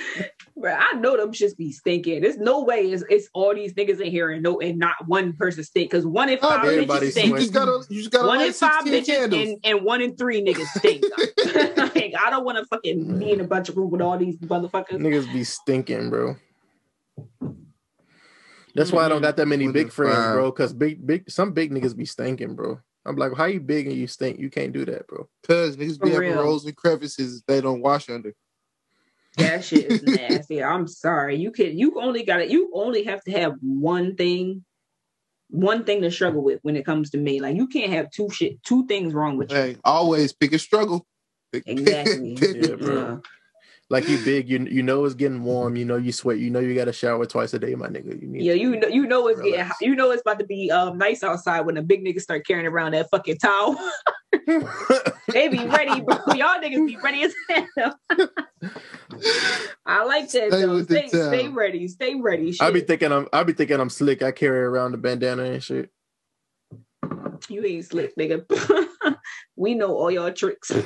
bro, I know them shits be stinking. There's no way it's, it's all these niggas in here and no and not one person stink. Because one in Oh, five everybody bitches You stink. sweats. just gotta you just gotta One light in five bitches and, and one in three niggas stink. like, I don't want to fucking be in a bunch of room with all these motherfuckers. Niggas be stinking, bro. That's why I don't mm-hmm. got that many big friends, bro. Cause big, big, some big niggas be stinking, bro. I'm like, how you big and you stink? You can't do that, bro. Cause niggas For be having real. rolls and crevices they don't wash under. That shit is nasty. I'm sorry. You can you only got it. You only have to have one thing, one thing to struggle with when it comes to me. Like you can't have two shit, two things wrong with you. Hey, always pick a struggle. Exactly. Yeah, bro. Yeah. Like you big, you you know it's getting warm. You know you sweat. You know you got to shower twice a day, my nigga. You need. Yeah, you know, you know it's getting, Relax. you know it's about to be um nice outside when the big niggas start carrying around that fucking towel. they be ready, bro. Y'all niggas be ready as hell. I like that Stay though. Stay, stay ready. Stay ready. Shit. I be thinking I'm I be thinking I'm slick. I carry around the bandana and shit. you ain't slick, nigga. we know all your tricks.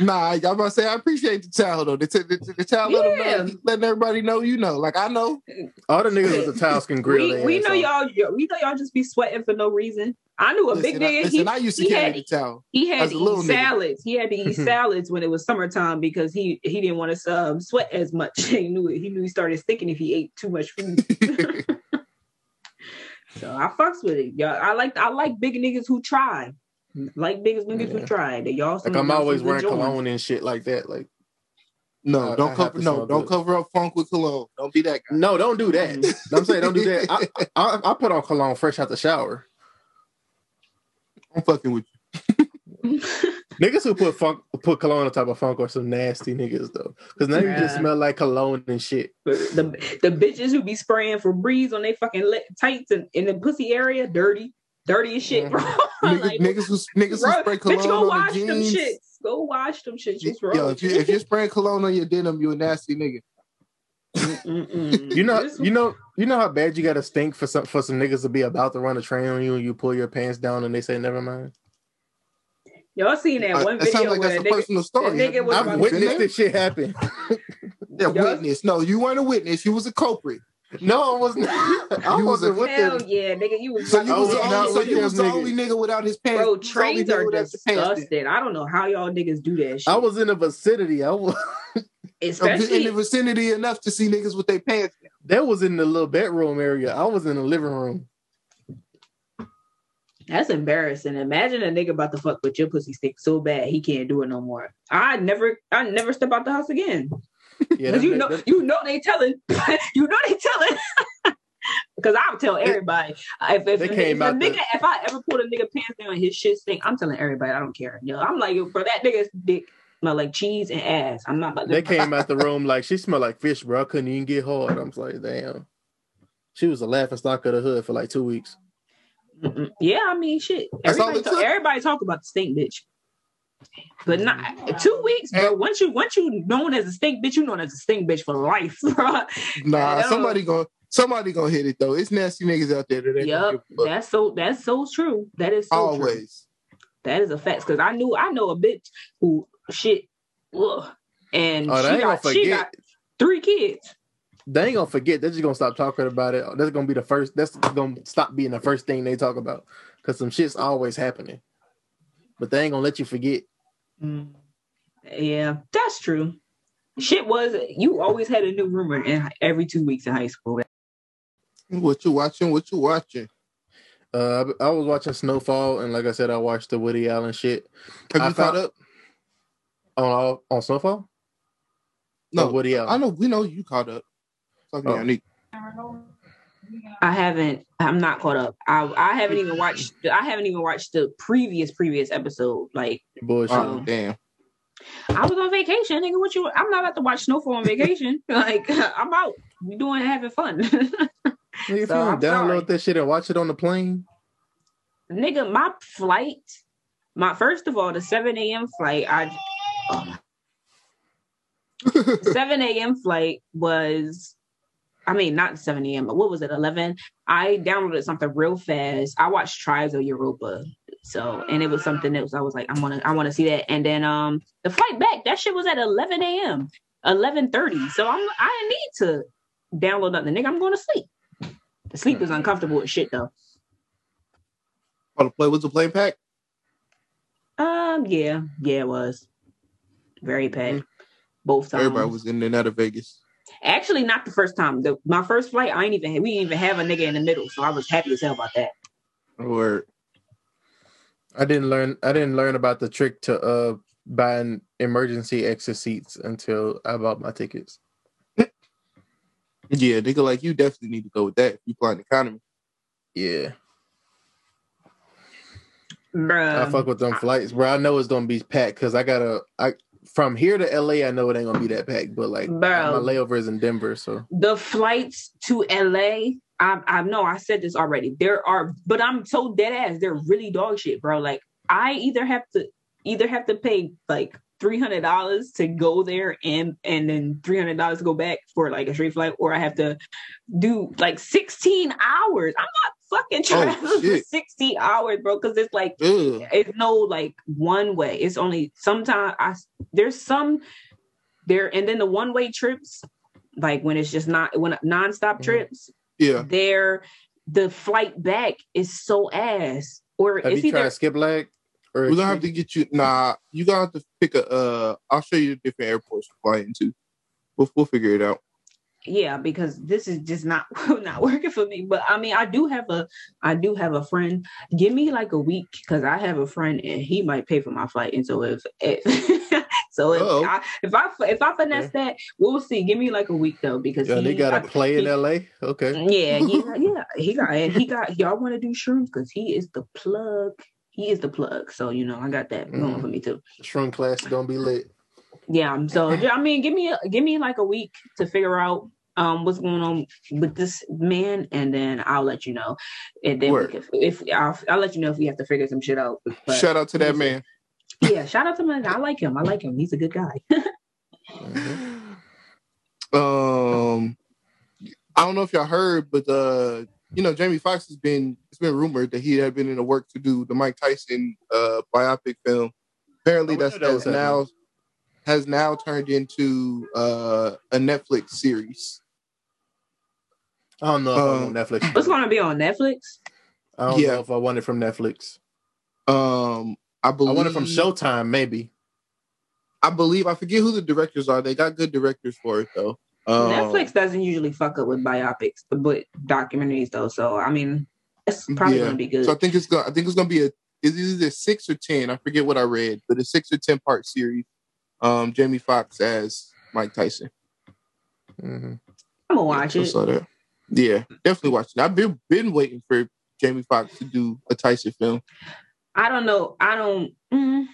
Nah, I'm about to say I appreciate the towel though. The, t- the, the towel let 'em Yeah. know, letting everybody know you know. Like I know. All the niggas with the towels can grill. we we know off. y'all. We know y'all just be sweating for no reason. I knew a big Listen, I, nigga. listen, he, I used to he carry had the towel. he had to a little eat nigga. salads. He had to eat salads when it was summertime because he he didn't want to um, sweat as much. he knew it. He knew he started stinking if he ate too much food. so I fucks with it. Y'all, I like I like big niggas who try. Like biggest niggas Yeah. who tried They y'all. Like I'm always wearing cologne and shit like that. Like no, I- I don't have cover. No, don't good. cover up funk with cologne. Don't be that guy. no, don't do that. Mm-hmm. I'm saying don't do that. I, I I put on cologne fresh out the shower. I'm fucking with you. Niggas who put funk put cologne on top of funk are some nasty niggas though. Because now you just smell like cologne and shit. the the bitches who be spraying Febreze on their fucking le- tights and in the pussy area, dirty, dirty as shit, bro. Niggas, Like, niggas who niggas who bro, spray bitch, cologne go on wash the them jeans. shits. Go wash them shits. What's wrong Yo, with if, you, you? if you're spraying cologne on your denim, you a nasty nigga. You know, you know, you know how bad you got to stink for some for some niggas to be about to run a train on you, and you pull your pants down, and they say never mind. y'all seen that Uh, one that sounds video like where that's a a nigga, personal story. nigga I've about I've to- been witnessed this shit happen. Yeah, Y'all- witness. No, you weren't a witness. You was a culprit. No, I was not. I You was wasn't a- with hell them. yeah, nigga, you was So about you was, was the only, so you was the only nigga without his pants. Bro, you was the only trains are without his pants down. disgusting. I don't know how y'all niggas do that shit. I was in the vicinity. I was. especially in the vicinity enough to see niggas with their pants. That was in the little bedroom area. I was in the living room. that's embarrassing. Imagine a nigga about to fuck with your pussy stick so bad he can't do it no more. I never, I never step out the house again. Yeah, you know, that- you know they telling, you know they telling. Because I'll tell everybody if if, They if, came if a out the- nigga if I ever pull a nigga pants down and his shit stink, I'm telling everybody I don't care. Yo, I'm like, yo, bro, that nigga's dick smell like cheese and ass. I'm not about to. they came out the room like she smelled like fish, bro. I couldn't even get hard. I'm like, damn. She was a laughing stock of the hood for like two weeks. Mm-mm. Yeah, I mean, shit. Everybody, talk, everybody talk about the stink bitch, but not two weeks, bro. Once you once you known as a stink bitch, you known as a stink bitch for life, bro. Nah, somebody gonna somebody gonna hit it though. It's nasty niggas out there that Yep, give a fuck. that's so that's so true. That is so true. always. That is a fact. Because I knew I know a bitch who shit, ugh, and Oh, she got she got three kids. They ain't gonna forget. They're just gonna stop talking about it. That's gonna be the first. That's gonna stop being the first thing they talk about because some shit's always happening. But they ain't gonna let you forget. Yeah, that's true. Shit was you always had a new rumor in every two weeks in high school. What you watching? What you watching? Uh, I I was watching Snowfall, and like I said, I watched the Woody Allen shit Have I you caught found- up? on on Snowfall. No, Or Woody I know we know you caught up. Talking Oh. to Yannick. I haven't. I'm not caught up. I I haven't even watched. I haven't even watched the previous previous episode. Like Bullshit. Oh damn. I was on vacation, nigga. What you? I'm not about to watch Snowfall on vacation. like I'm out. We doing having fun. Nigga, if so you I'm don't download sorry. that shit and watch it on the plane, nigga, my flight, my first of all, the 7 a.m. flight, I oh. 7 a.m. flight was I mean not 7 a.m., but what was it, 11? I downloaded something real fast. I watched Tribes of Europa. So and it was something that was I was like, I wanna I wanna see that. And then um the flight back, that shit was at 11 a.m. 11:30. So I'm I didn't need to download nothing. Nigga, I'm going to sleep. The sleep is uncomfortable as shit though. Oh, the play was the plane pack. Um, yeah, yeah, it was very packed both times. Everybody was in and out of Vegas. Actually, not the first time. The, my first flight, I ain't even we didn't even have a nigga in the middle, so I was happy as hell about that. Or I didn't learn. I didn't learn about the trick to uh buying emergency exit seats until I bought my tickets. yeah, nigga like you definitely need to go with that if you flying economy. Yeah, Bruh. I fuck with them flights, bro. I know it's gonna be packed because I gotta. I from here to LA, I know it ain't gonna be that packed, but like Bro. my layover is in Denver, so the flights to LA, I I know I said this already. There are, but I'm so dead ass. They're really dog shit, bro. Like I either have to either have to pay like three hundred dollars to go there and and then three hundred dollars to go back for like a straight flight, or I have to do like sixteen hours. I'm not fucking traveling for shit. sixteen hours, bro. Because it's like Ugh. it's no like one way. It's only sometimes I there's some there and then the one way trips, like when it's just not when nonstop Mhm. trips, Yeah. there the flight back is so ass. Or have it's you either tried skip lag? Or We're gonna have to get you nah, you gonna have to pick a uh I'll show you the different airports to fly into. We'll we'll figure it out. Yeah, because this is just not not working for me. But I mean, I do have a I do have a friend. Give me like a week because I have a friend and he might pay for my flight. And so if, if so if Uh-oh. I if I if I finesse that, we'll see. Give me like a week though because Yeah, he, they got to play in LA. Okay, Yeah, yeah, yeah. He got and he got y'all want to do shrooms because he is the plug. He is the plug. So you know, I got that going Mhm. for me too. shroom class is gonna be lit. Yeah. So I mean, give me a, give me like a week to figure out um what's going on with this man, and then I'll let you know. And then we Word. can, if I'll, I'll let you know if we have to figure some shit out. But Shout out to that man. yeah, shout out to him. I like him. I like him. He's a good guy. Mhm. Um, I don't know if y'all heard, but uh, you know, Jamie Foxx has been it's been rumored that he had been in the work to do the Mike Tyson uh biopic film. Apparently, Oh, that's, knew that that's now has now turned into uh a Netflix series. I don't know if I Um, want Netflix. What's going to be on Netflix? I don't Yeah. know if I want it from Netflix. Um, I I believe want it from Showtime, maybe. I believe I forget who the directors are. They got good directors for it though. Um, Netflix doesn't usually fuck up with biopics, but documentaries though. So I mean, it's probably Yeah. gonna be good. So I think it's gonna I think it's gonna be a it's either six or ten. I forget what I read, but a six or ten part series. Um, Jamie Foxx as Mike Tyson. hmm I'm gonna watch I it. saw that. Yeah, definitely watching. I've been been waiting for Jamie Foxx to do a Tyson film. I don't know. I don't. Mm,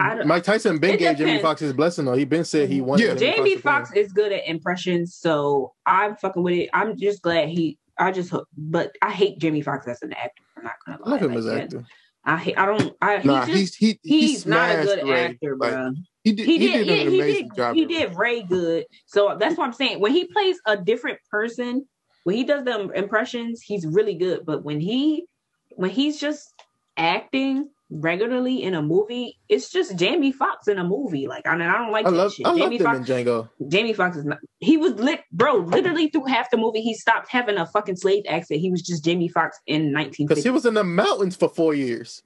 I don't- Mike Tyson been It gave Jamie depends. Foxx his blessing though. He been said he wanted Yeah. Jamie to Foxx is good at impressions, so I'm fucking with it. I'm just glad he. I just hope, but I hate Jamie Foxx as an actor. I'm not gonna I lie. love him like as an actor. I hate. I don't. I. He Nah, just, he's he he's, he's not a good Ray. actor, Like, bro. he did He he, did. did, yeah, an he amazing did. job. He did Ray good. So that's what I'm saying. When he plays a different person, when he does the impressions, he's really good. But when he, when he's just acting regularly in a movie, it's just Jamie Foxx in a movie. Like I, mean, I don't like I that love shit. I Jamie Foxx. Django. Jamie Foxx is not. He was lit, bro. Literally through half the movie, he stopped having a fucking slave accent. He was just Jamie Foxx in nineteen. Because he was in the mountains for four years.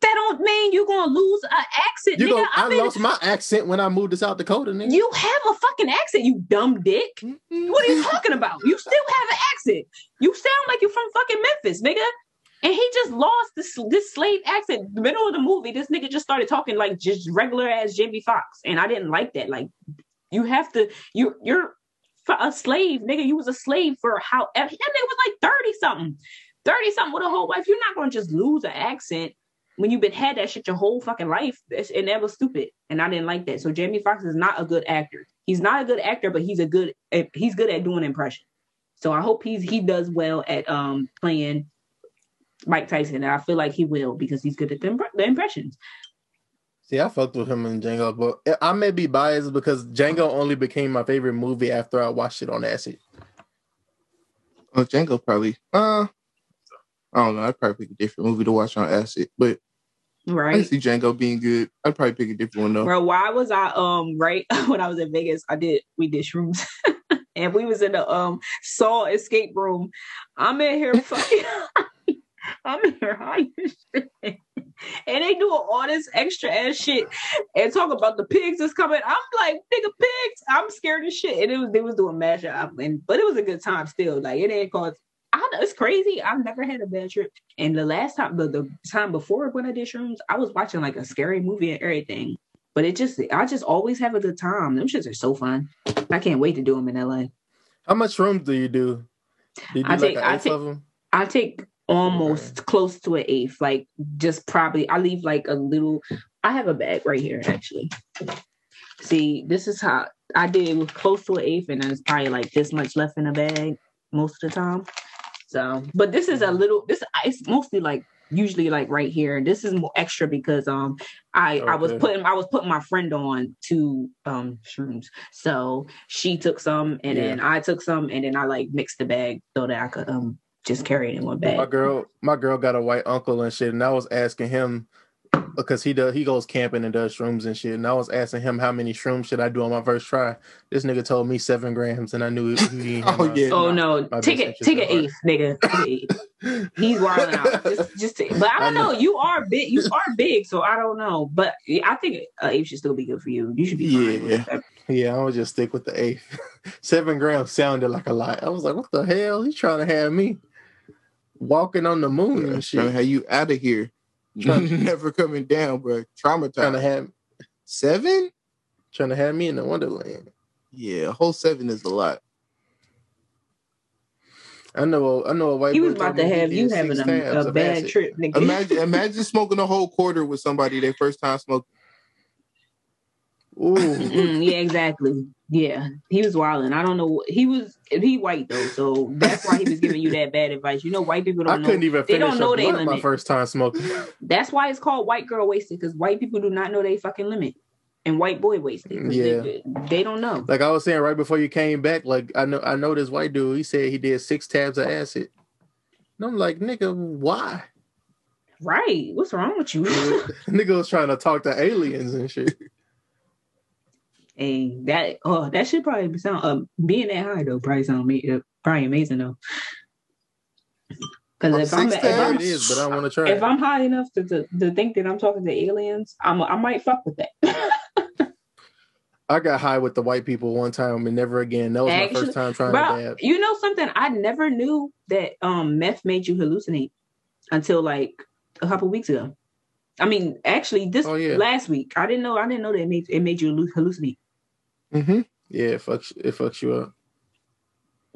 that don't mean you're gonna lose an accent, You nigga. go, I I'm lost my accent when I moved to South Dakota, nigga. You have a fucking accent, you dumb dick. What are you mm-hmm. talking about? You still have an accent. You sound like you're from fucking Memphis, nigga. And he just lost this this slave accent. The middle of the movie, this nigga just started talking like just regular as Jamie Foxx, and I didn't like that. Like, you have to, you you're a slave, nigga. You was a slave for how? That nigga was like thirty something, thirty something with a whole wife. You're not gonna just lose an accent when you've been had that shit your whole fucking life. And that was stupid, and I didn't like that. So Jamie Foxx is not a good actor. He's not a good actor, but he's a good eh, he's good at doing impressions. So I hope he's he does well at um playing Mike Tyson, and I feel like he will because he's good at the, impre- the impressions. See, I fucked with him in Django, but I may be biased because Django only became my favorite movie after I watched it on acid. Oh, Django probably. Uh, I don't know. I'd probably pick a different movie to watch on acid, but right. I see Django being good. I'd probably pick a different one though. Bro, why was I um right when I was in Vegas? I did we did shrooms. and we was in the um Saw escape room. I'm in here fucking I'm in here as shit. And they doing all this extra ass shit and talk about the pigs that's coming. I'm like, nigga, pigs. I'm scared as shit. And it was they was doing mashup. And but it was a good time still. Like it ain't cause I know it's crazy. I've never had a bad trip. And the last time, the, the time before when I did shrooms, I was watching like a scary movie and everything. But it just, I just always have a good time. Them shits are so fun. I can't wait to do them in LA. How much rooms do you do? Do you do I like take- I take- of them? I take almost close to an eighth, like just probably, I leave like a little, I have a bag right here actually. See, this is how I did with close to an eighth, and it's probably like this much left in the bag most of the time. So, but this is a little, this it's mostly like usually like right here. This is more extra because um I I was putting I was putting my friend on to um shrooms. So she took some and then I took some and then I like mixed the bag so that I could um just carry it in one bag. My girl, my girl got a white uncle and shit, and I was asking him because he does he goes camping and does shrooms and shit, and I was asking him how many shrooms should I do on my first try. This nigga told me seven grams, and I knew he, he ain't have Oh, my- yeah. Oh my- no! my Take it, take an interest eighth, nigga. Take. He's wilding out. Just, just take, but I don't I know. know. You are big. You are big, so I don't know. But I think an eighth should still be good for you. You should be fine. with Yeah. Yeah, I would just stick with the eighth. Seven grams sounded like a lot. I was like, what the hell? He's trying to have me walking on the moon and Trying to shit. have you out of here. Trying- Never coming down, bro. Traumatized. Trying to have Seven? trying to have me in the wonderland. Yeah, a whole seven is a lot. I know I know a white He was about to have you did having six a, a bad acid. trip, nigga. Imagine, imagine smoking a whole quarter with somebody their first time smoking. Mm, yeah, exactly. Yeah, he was wilding. I don't know. He was he white though, so that's why he was giving you that bad advice. You know, white people don't know. couldn't even they don't know they blunt my first time smoking. That's why it's called white girl wasted because white people do not know they fucking limit. and white boy wasted. Yeah. they, they don't know. Like I was saying right before you came back, like I know I know this white dude. He said he did six tabs of acid. And I'm like, nigga, why? Right? What's wrong with you? nigga was trying to talk to aliens and shit. And that oh that should probably sound um being that high though probably sound ama- uh, probably amazing though. Because if I'm, if I'm it is, but I want to try. if. I'm high enough to, to to think that I'm talking to aliens, I'm I might fuck with that. I got high with the white people one time and never again. That was my first time trying Bro, to dab. you know something? I never knew that um meth made you hallucinate until like a couple weeks ago. I mean, actually, this Oh, yeah. last week, I didn't know. I didn't know that it made it made you hallucinate. Mm-hmm. Yeah, it fucks it fucks you up.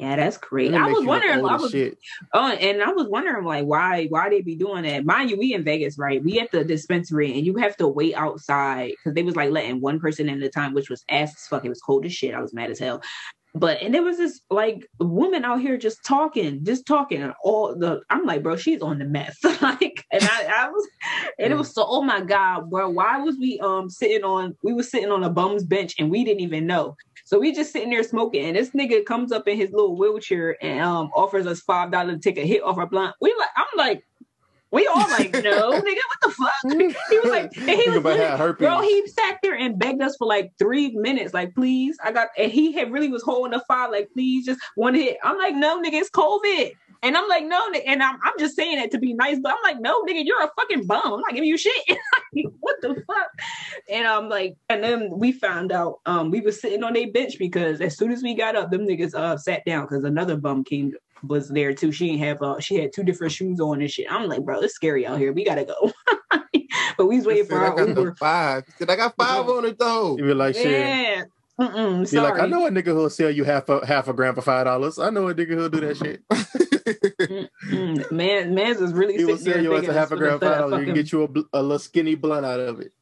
Yeah, that's crazy. And I was wondering. old I was shit. oh, and I was wondering like why why they be doing that. Mind you, we in Vegas, right? We at the dispensary, and you have to wait outside because they was like letting one person in at a time, which was ass as fuck. It was cold as shit. I was mad as hell. But and there was this like woman out here just talking, just talking, and all the I'm like, bro, she's on the mess. like, and I, I was, and it was so, oh my god, bro, why was we um sitting on? We were sitting on a bum's bench, and we didn't even know. So we just sitting there smoking, and this nigga comes up in his little wheelchair and um offers us five dollars to take a hit off our blunt. We like, I'm like, we all like, no, nigga, what the fuck? he was like, and he was about really- how herpes. Bro, he sat there and begged us for like three minutes, like, please. I got, and he had really was holding the file, like, please, just one hit. I'm like, no, nigga, it's COVID. And I'm like, no, and I'm, I'm just saying that to be nice, but I'm like, no, nigga, you're a fucking bum. I'm not giving you shit. What the fuck? And I'm like, and then we found out, um, we were sitting on a bench because as soon as we got up, them niggas uh sat down because another bum came was there too. She didn't have uh she had two different shoes on and shit. I'm like, bro, it's scary out here. We gotta go. but we was waiting for I our got Uber. five. He said, I got five on it though. You be like, shit. Yeah. Mm-mm, sorry. like, I know a nigga who'll sell you half a half a gram for five dollars. I know a nigga who'll do that shit. Man, man's is really He will sell you as a half a this gram for five a dollars. You can get you a, a little skinny blunt out of it.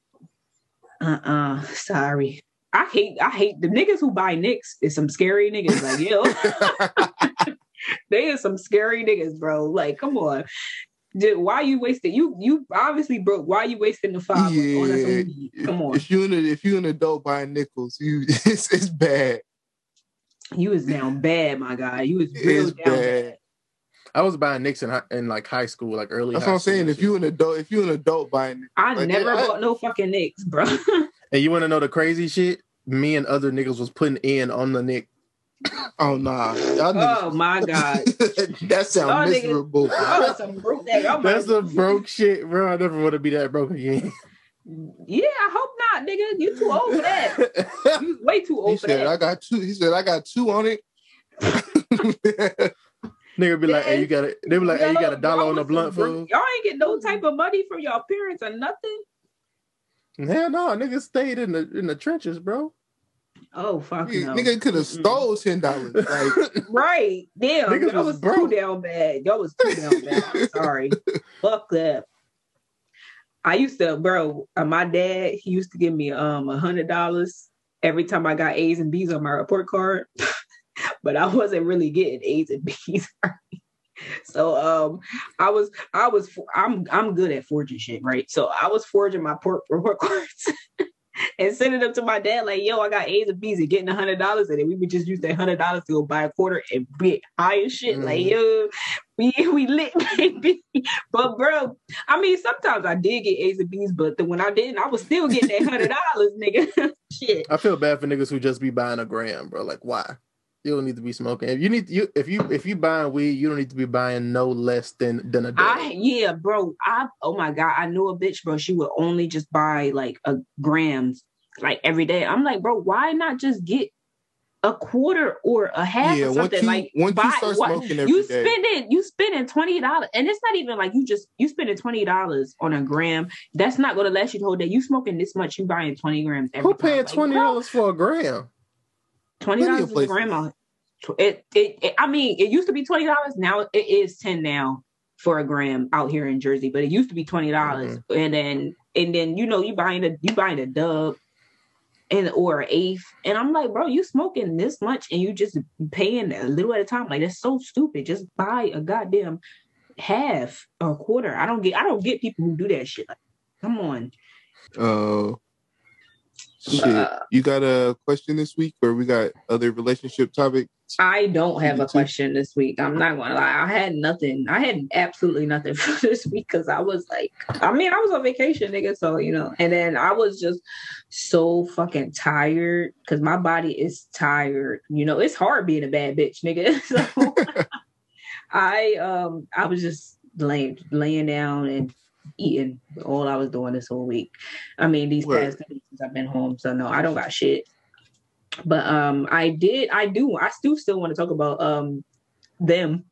Uh-uh. Sorry. I hate I hate the niggas who buy nicks is some scary niggas. Like, yo. they are some scary niggas, bro. Like, come on. Dude, why you wasting you you obviously broke. Why you wasting the five on us Yeah. on weed? Come on. If you in a, if you an adult buying nickels, you it's, it's bad. You was down bad, my guy. You was real It's down bad. bad. I was buying Nicks in, hi- in like high school, like early. That's high what I'm saying. If shit. you an adult, if you an adult buying, I Like, never I- bought no fucking nicks, bro. and you want to know the crazy shit? Me and other niggas was putting in on the Nick. oh nah, y'all niggas- oh my god. that sounds miserable. Oh, some broke nigga. Oh, That's the broke shit, bro. I never want to be that broke again. Yeah, I hope not, nigga. You too old for that. You way too he old for said, that. "I got two. He said, "I got two on it." Nigga be like, hey, you got a, they be like, hey, you got a dollar on the blunt some fool. Y'all ain't get no type of money from your parents or nothing. Hell no, niggas stayed in the in the trenches, bro. Oh fuck no. Nigga could have stole ten dollars. Like, Right. Damn. Niggas Y'all was was, too down bad. Y'all was too down bad. I'm sorry. Fuck that. I used to, bro. Uh, my dad, he used to give me um a hundred dollars every time I got A's and B's on my report card, but I wasn't really getting A's and B's. so um, I was, I was, I'm, I'm good at forging shit, right? So I was forging my port, report cards. And sending them to my dad, like, yo, I got A's and B's and getting a hundred dollars, and then we would just use that hundred dollars to go buy a quarter and get high as shit. Like, Mhm. yo, we we lit, baby. But bro, I mean, sometimes I did get A's and B's, but then when I didn't, I was still getting that hundred dollars, nigga. shit. I feel bad for niggas who just be buying a gram, bro. Like, why? You don't need to be smoking. If you need you if you if you buying weed, you don't need to be buying no less than than a day. I yeah, bro. I oh my god, I knew a bitch, bro. She would only just buy like a grams like every day. I'm like, bro, why not just get a quarter or a half Yeah, or once something? you- like once you buy- start what- smoking every you day. spending you spending twenty dollars, and it's not even like you just you spending twenty dollars on a gram. That's not gonna last you the whole day. You smoking this much, you buying twenty grams. Every Who paying. Like, twenty dollars for a gram? Twenty dollars is a gram. It, it it I mean it used to be twenty dollars. Now it is ten now for a gram out here in Jersey, but it used to be twenty dollars. Mm-hmm. And then and then you know you buying a you buying a dub and or an eighth. And I'm like, bro, you smoking this much and you just paying a little at a time. Like that's so stupid. Just buy a goddamn half or a quarter. I don't get I don't get people who do that shit. Like, come on. uh, Shit. Uh, you got a question this week, or we got other relationship topics? I don't have a question this week. I'm not gonna lie. I had nothing. I had absolutely nothing for this week because I was like, I mean, I was on vacation, nigga. So you know, and then I was just so fucking tired because my body is tired. You know, it's hard being a bad bitch, nigga. So I um I was just laying laying down and eating all I was doing this whole week. I mean, these Word. past two weeks since I've been home, so no, I don't got shit. But um, I did, I do, I still still want to talk about um them.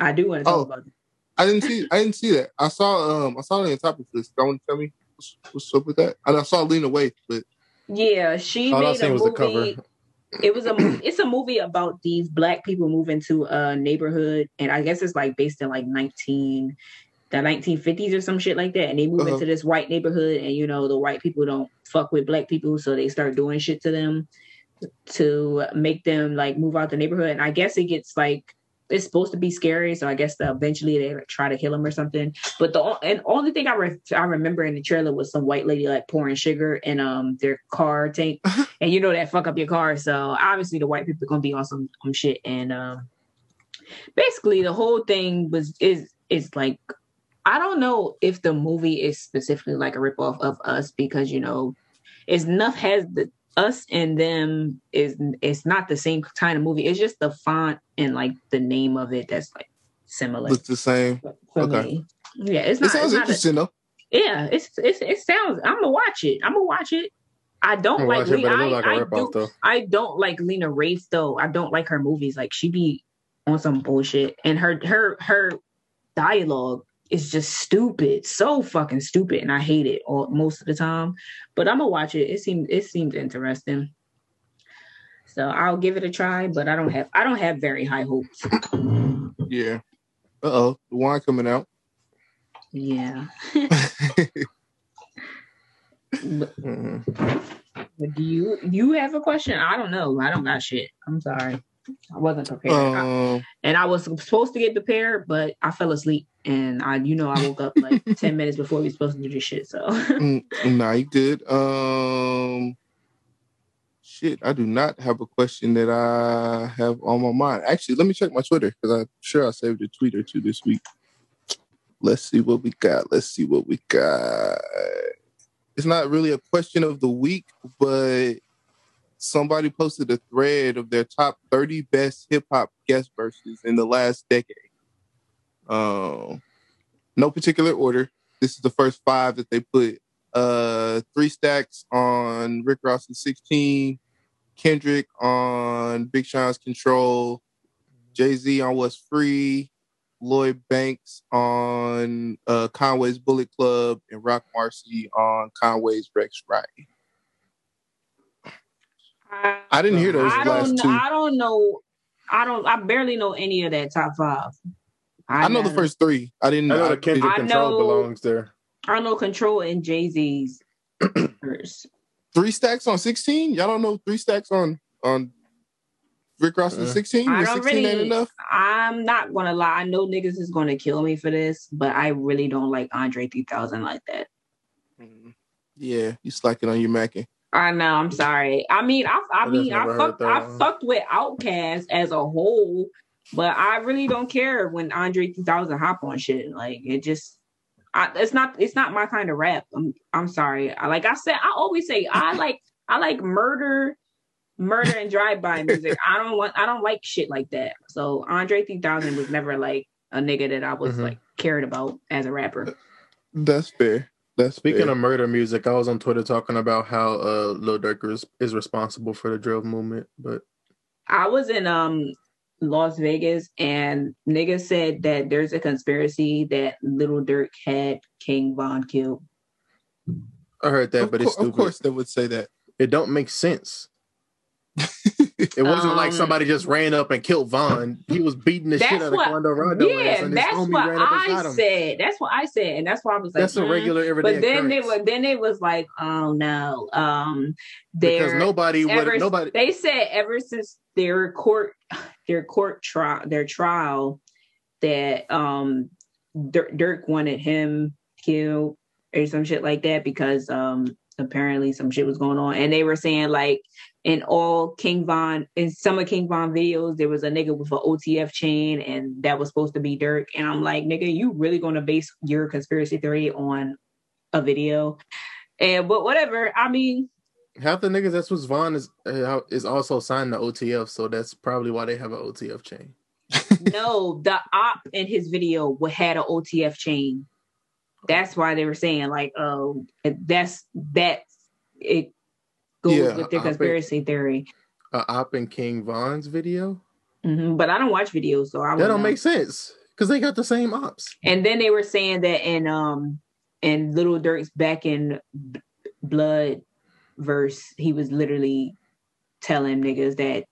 I do want to talk Oh. about them. I didn't see. I didn't see that. I saw. Um, I saw it in the topics list. this. Don't tell me what's, what's up with that? And I saw Lena Waithe, but Yeah, she All I made seen a was the movie. cover. It was a mo- it's a movie about these black people moving to a neighborhood, and I guess it's like based in like nineteen the 1950s or some shit like that, and they move Uh-huh. into this white neighborhood, and you know the white people don't fuck with black people, so they start doing shit to them to make them like move out the neighborhood. And I guess it gets like it's supposed to be scary, so I guess that eventually they like, try to kill him or something. But the and only thing I re- I remember in the trailer was some white lady like pouring sugar in um their car tank, and you know that fuck up your car. So obviously the white people are gonna be on some, some shit, and um basically the whole thing was is is like I don't know if the movie is specifically like a ripoff of us because you know it's enough has the us and them is it's not the same kind of movie. It's just the font and like the name of it that's like similar looks the same. for okay. me. Yeah, it's not. It sounds It's not a, interesting though. yeah, it's, it's it sounds. I'm gonna watch it. I'm gonna watch it. I don't like. watching, Le- I, like I do, I don't like Lena Waithe though. I don't like her movies. Like she be on some bullshit, and her her her dialogue is just stupid, so fucking stupid, and I hate it all, most of the time. But I'm gonna watch it. It seems it seems interesting, so I'll give it a try. But I don't have I don't have very high hopes. Yeah. Uh oh, the wine coming out. Yeah, but, Mhm. but do you you have a question? I don't know. I don't got shit. I'm sorry. I wasn't prepared. I- um, and I was supposed to get prepared, but I fell asleep. And I, you know, I woke up like ten minutes before we were supposed to do this shit. So mm, nah, you good. Um, shit, I do not have a question that I have on my mind. Actually, let me check my Twitter because I'm sure I saved a tweet or two this week. Let's see what we got. Let's see what we got. It's not really a question of the week, but somebody posted a thread of their top 30 best hip hop guest verses in the last decade. Um, no particular order. This is the first five that they put. Uh, three stacks on Rick Ross's 16, Kendrick on Big Sean's Control, Jay Z on What's Free, Lloyd Banks on uh, Conway's Bullet Club, and Roc Marci on Conway's Rex Riot. I didn't hear those I last don't. two. I don't know. I don't. I barely know any of that top five. I know the first three. I didn't I know I- the Kendrick I Control know- belongs there. I know Control and Jay Z's. three stacks on 16. Y'all don't know three stacks on on Rick Ross's Uh, 16. I Was don't 16 ain't really- enough. I'm not gonna lie. I know niggas is gonna kill me for this, but I really don't like Andre 3000 like that. Yeah, you slacking on your Mackin. I know. I'm sorry. I mean, I, I I mean, I fucked, I one. fucked with Outkast as a whole, but I really don't care when Andre 3000 hop on shit. Like it just, I, it's not, it's not my kind of rap. I'm, I'm sorry. I, like I said, I always say I like, I like murder, murder and drive-by music. I don't want, I don't like shit like that. So Andre 3000 was never like a nigga that I was Mhm. like cared about as a rapper. That's fair. That's Speaking fair. of murder music, I was on Twitter talking about how uh Lil Durk is, is responsible for the drill movement, but I was in um Las Vegas and niggas said that there's a conspiracy that Little Durk had King Von killed. I heard that, of, but cour- it's stupid. of course they would say that. It don't make sense. It wasn't like Um, somebody just ran up and killed Von. He was beating the shit out what- of Quando Rondo Yeah, that's what ran up and I said. That's what I said, and that's why I was like, That's a mm. regular everyday But then they occurrence. were then it was like, oh no, um, because nobody would ever, nobody they said ever since their court their court trial their trial that um Durk, Durk wanted him killed or some shit like that because um apparently some shit was going on and they were saying like in all King Von in some of King Von videos there was a nigga with an OTF chain and that was supposed to be Durk. And I'm like nigga you really gonna base your conspiracy theory on a video? And but whatever I mean Half the niggas that's what's Von is uh, is also signed to OTF, so that's probably why they have an OTF chain. no the op in his video would had an OTF chain. That's why they were saying like oh that's that's it Yeah, with their I conspiracy theory Uh, Op and King Von's video hmm But I don't watch videos, so I that don't know. make sense because they got the same ops. And then they were saying that in um in Little Durk's back in B- Blood verse, he was literally telling niggas that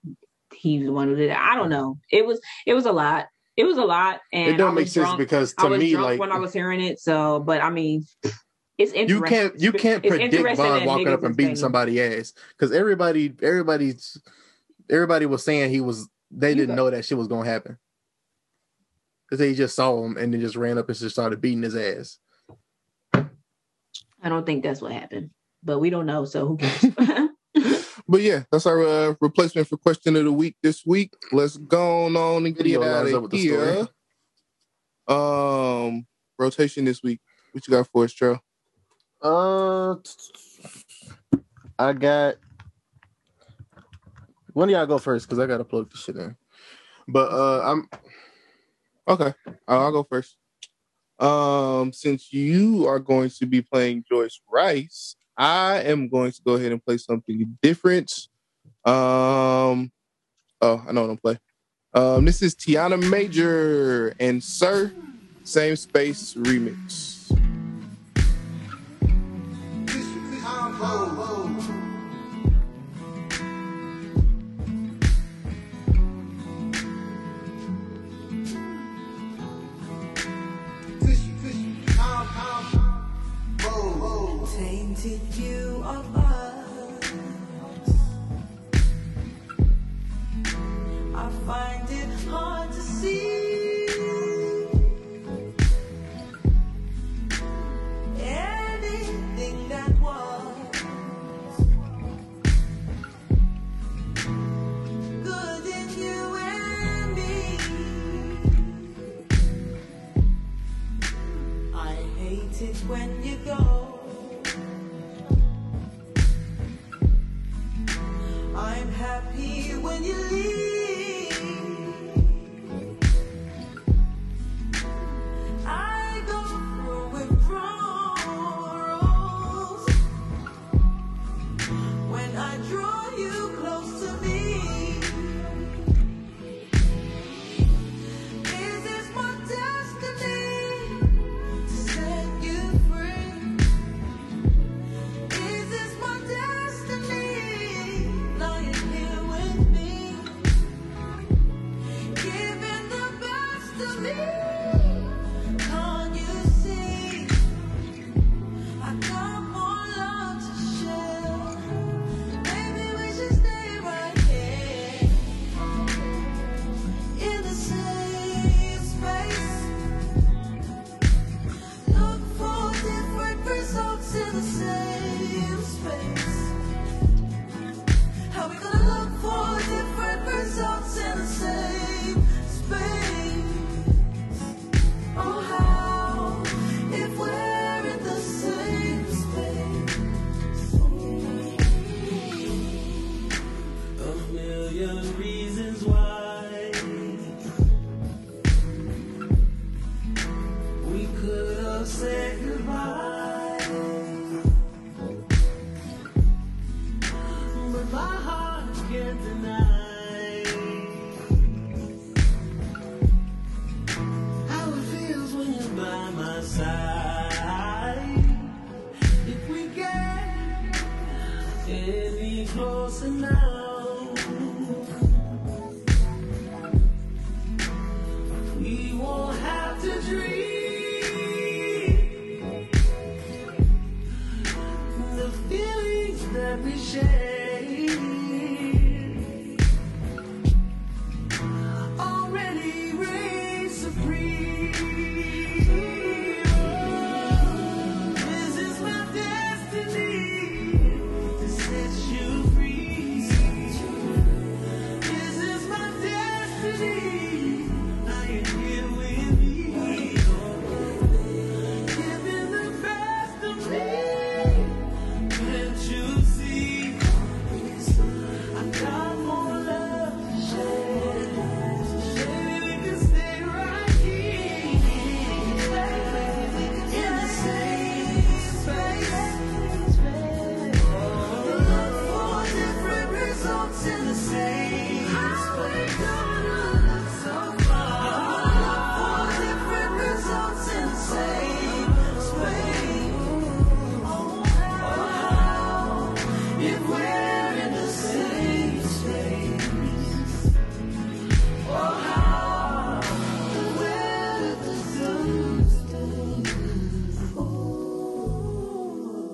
he was the one who did it. I don't know. It was it was a lot. It was a lot, and it I don't make sense drunk. because I to was me, drunk like when I was hearing it. So, but I mean, it's interesting. you can't you can't predict interesting Von walking up and beating saying- somebody ass because everybody everybody's everybody was saying he was they You didn't got- know that shit was gonna happen because they just saw him and then just ran up and just started beating his ass. I don't think that's what happened, but we don't know. So who cares? But yeah, that's our uh, replacement for question of the week this week. Let's go on and get Video out of the here. Um, rotation this week. What you got for us, Joe? Uh, I got. When do y'all go first? Because I gotta plug this shit in. But uh, I'm Okay, I'll go first. Um, since you are going to be playing Joyce Wrice, I am going to go ahead and play something different. Um, oh, I know what I'm playing. Um, this is Tiana Major and Sir, same space remix. Tainted view of us. I find it hard to see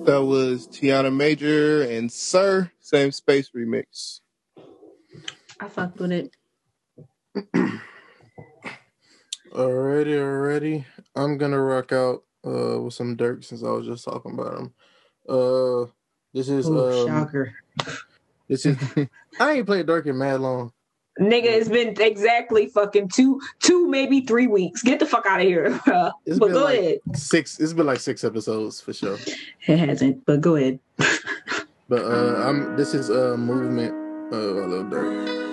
That was Tiana Major and Sir, same space remix. I fucked with it. Alrighty, alrighty. I'm gonna rock out uh with some Durk since I was just talking about him. Uh this is Oh, um, shocker. this is I ain't played Durk in mad long. Nigga, it's been exactly fucking two, two, maybe three weeks. Get the fuck out of here. bruh. It's but go like ahead. six it's been like six episodes for sure. It hasn't, but go ahead. But uh I'm this is uh movement uh a little Durk.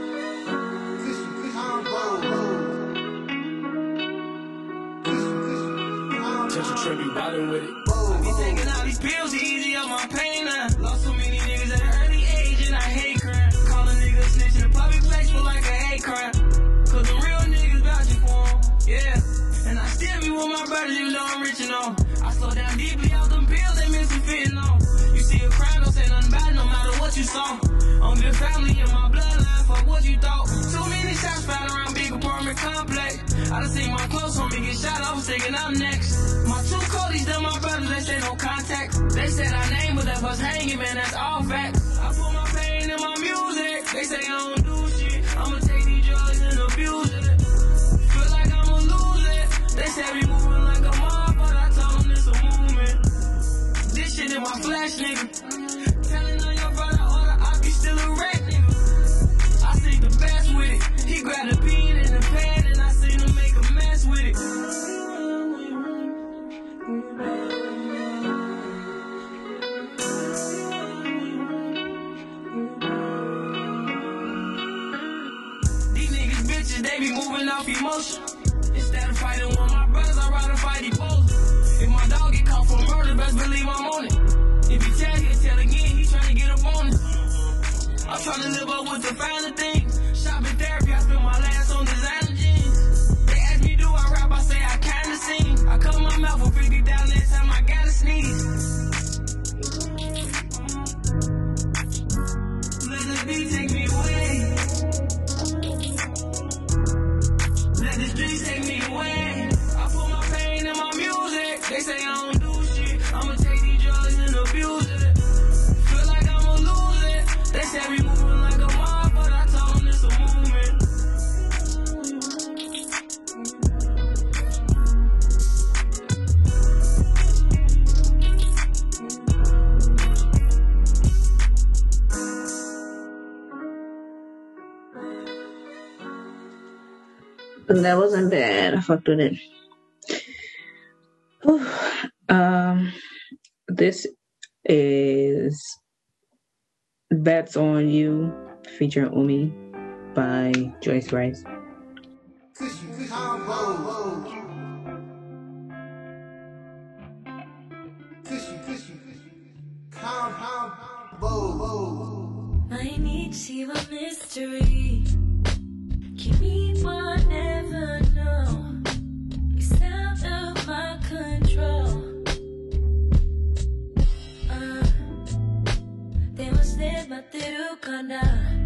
Touch a trip, you riding with it. Be with you know I'm rich and all. I slow down deeply out them pills, they missing fitting on. You see a crime, don't say nothing it, no matter what you saw. I'm good family in my bloodline, fuck what you thought. Too many shots fired around big apartment complex. I done seen my close homie get shot, I was thinking I'm next. My two Codys, them my brothers, they say no contact. They said our name, but left us hanging, man, that's all facts. I put my pain in my music, they say I don't do shit. I'ma take these drugs and abuse it. Feel like I'ma lose it. They say we moving shit in my flesh, nigga. Telling on your brother, or the op, you still a wreck, nigga. I see the best with it. He grabbed a bean in the pan, and I seen him make a mess with it. These niggas bitches, they be moving off emotion. I'm tryna live up with the finer things. Shopping therapy, I spend my last on designer jeans. They ask me, do I rap? I say I kinda sing. I cover my mouth for 50 down next time I gotta sneeze. Let the beat take me That wasn't bad I fucked with it. um, this is Bets on You featuring Umi by Joyce Wrice. I need a mystery. Give me one. ってるかな？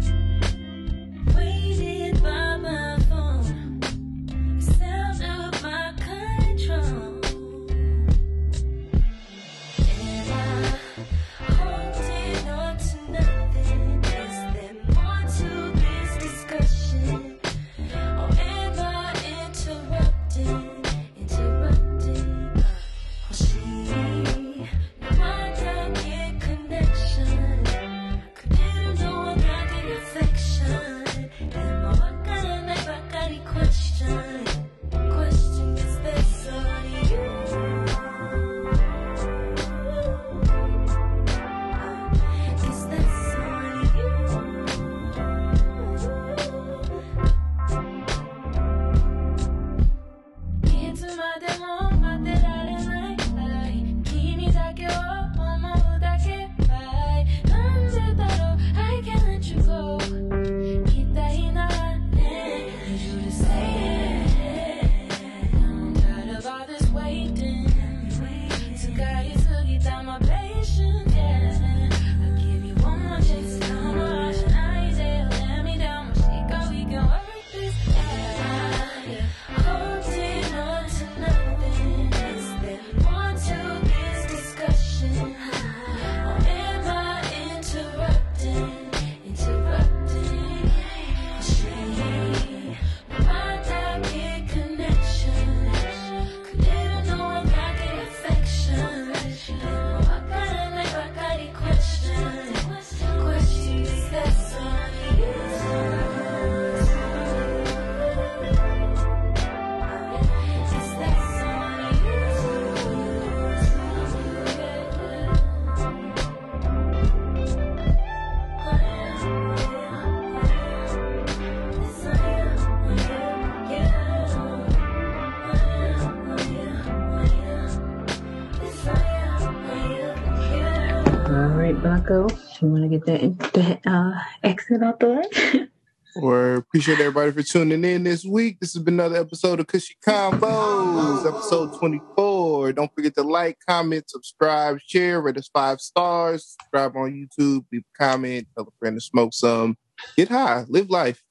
You want to get that that uh, exit out the way? Or appreciate everybody for tuning in this week. This has been another episode of Cushy Combos, episode 24. Don't forget to like, comment, subscribe, share, rate us five stars, subscribe on YouTube, leave a comment, tell a friend to smoke some. Get high, live life,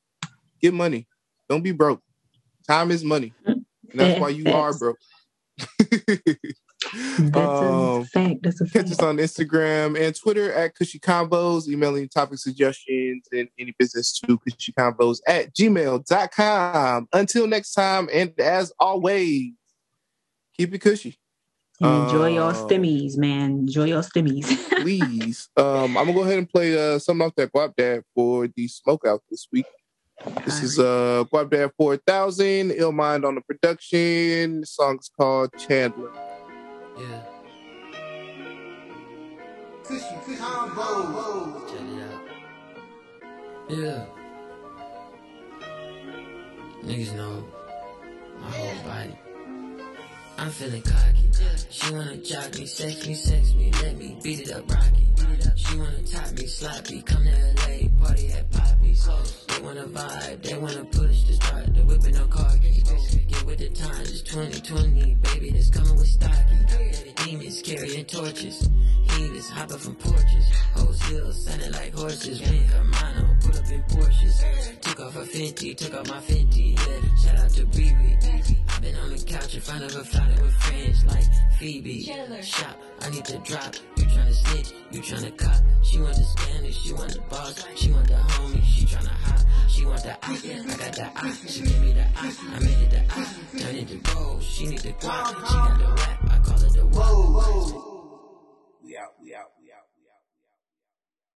get money. Don't be broke. Time is money. And that's why you are broke. That's Um, a fact. That's a Catch us on Instagram and Twitter at Cushy Combos, emailing topic suggestions and any business to Cushy Combos at gmail.com. Until next time, and as always, keep it cushy. Enjoy your uh, stimmies, man. Enjoy your stimmies. Please. um, I'm gonna go ahead and play uh, something off that Guapdad for the smoke out this week. This is uh Guapdad 4000, Ill Mind on the production. The song's called Chandler. Yeah, Cushy Combos. check it out. Yeah. Niggas know my whole body. I'm feeling cocky. She wanna jock me, sex me, sex me, let me beat it up, rocky. She wanna top me, sloppy, come to LA, party at Poppy's. They wanna vibe, they wanna push the start, the whipping no car keys. Get with the times, it's 2020, baby, that's coming with stocky. Demons carrying torches, heaters hopping from porches. Hoes hills sounding like horses, went Hermano, put up in Porsches. Took off her Fenty, took off my Fenty, yeah. Shout out to Riri. I've been on the couch in front of her flouting with friends like Phoebe. Shop, I need to drop. You tryna snitch, you tryna cop. She want the Spanish, she want the boss. She want the homie, she tryna hop. She want the eye, I got the eye. She give me the eye, I made it the eye. Turn it to gold, she need the guap. She got the rap, I call it the whoa. whoa.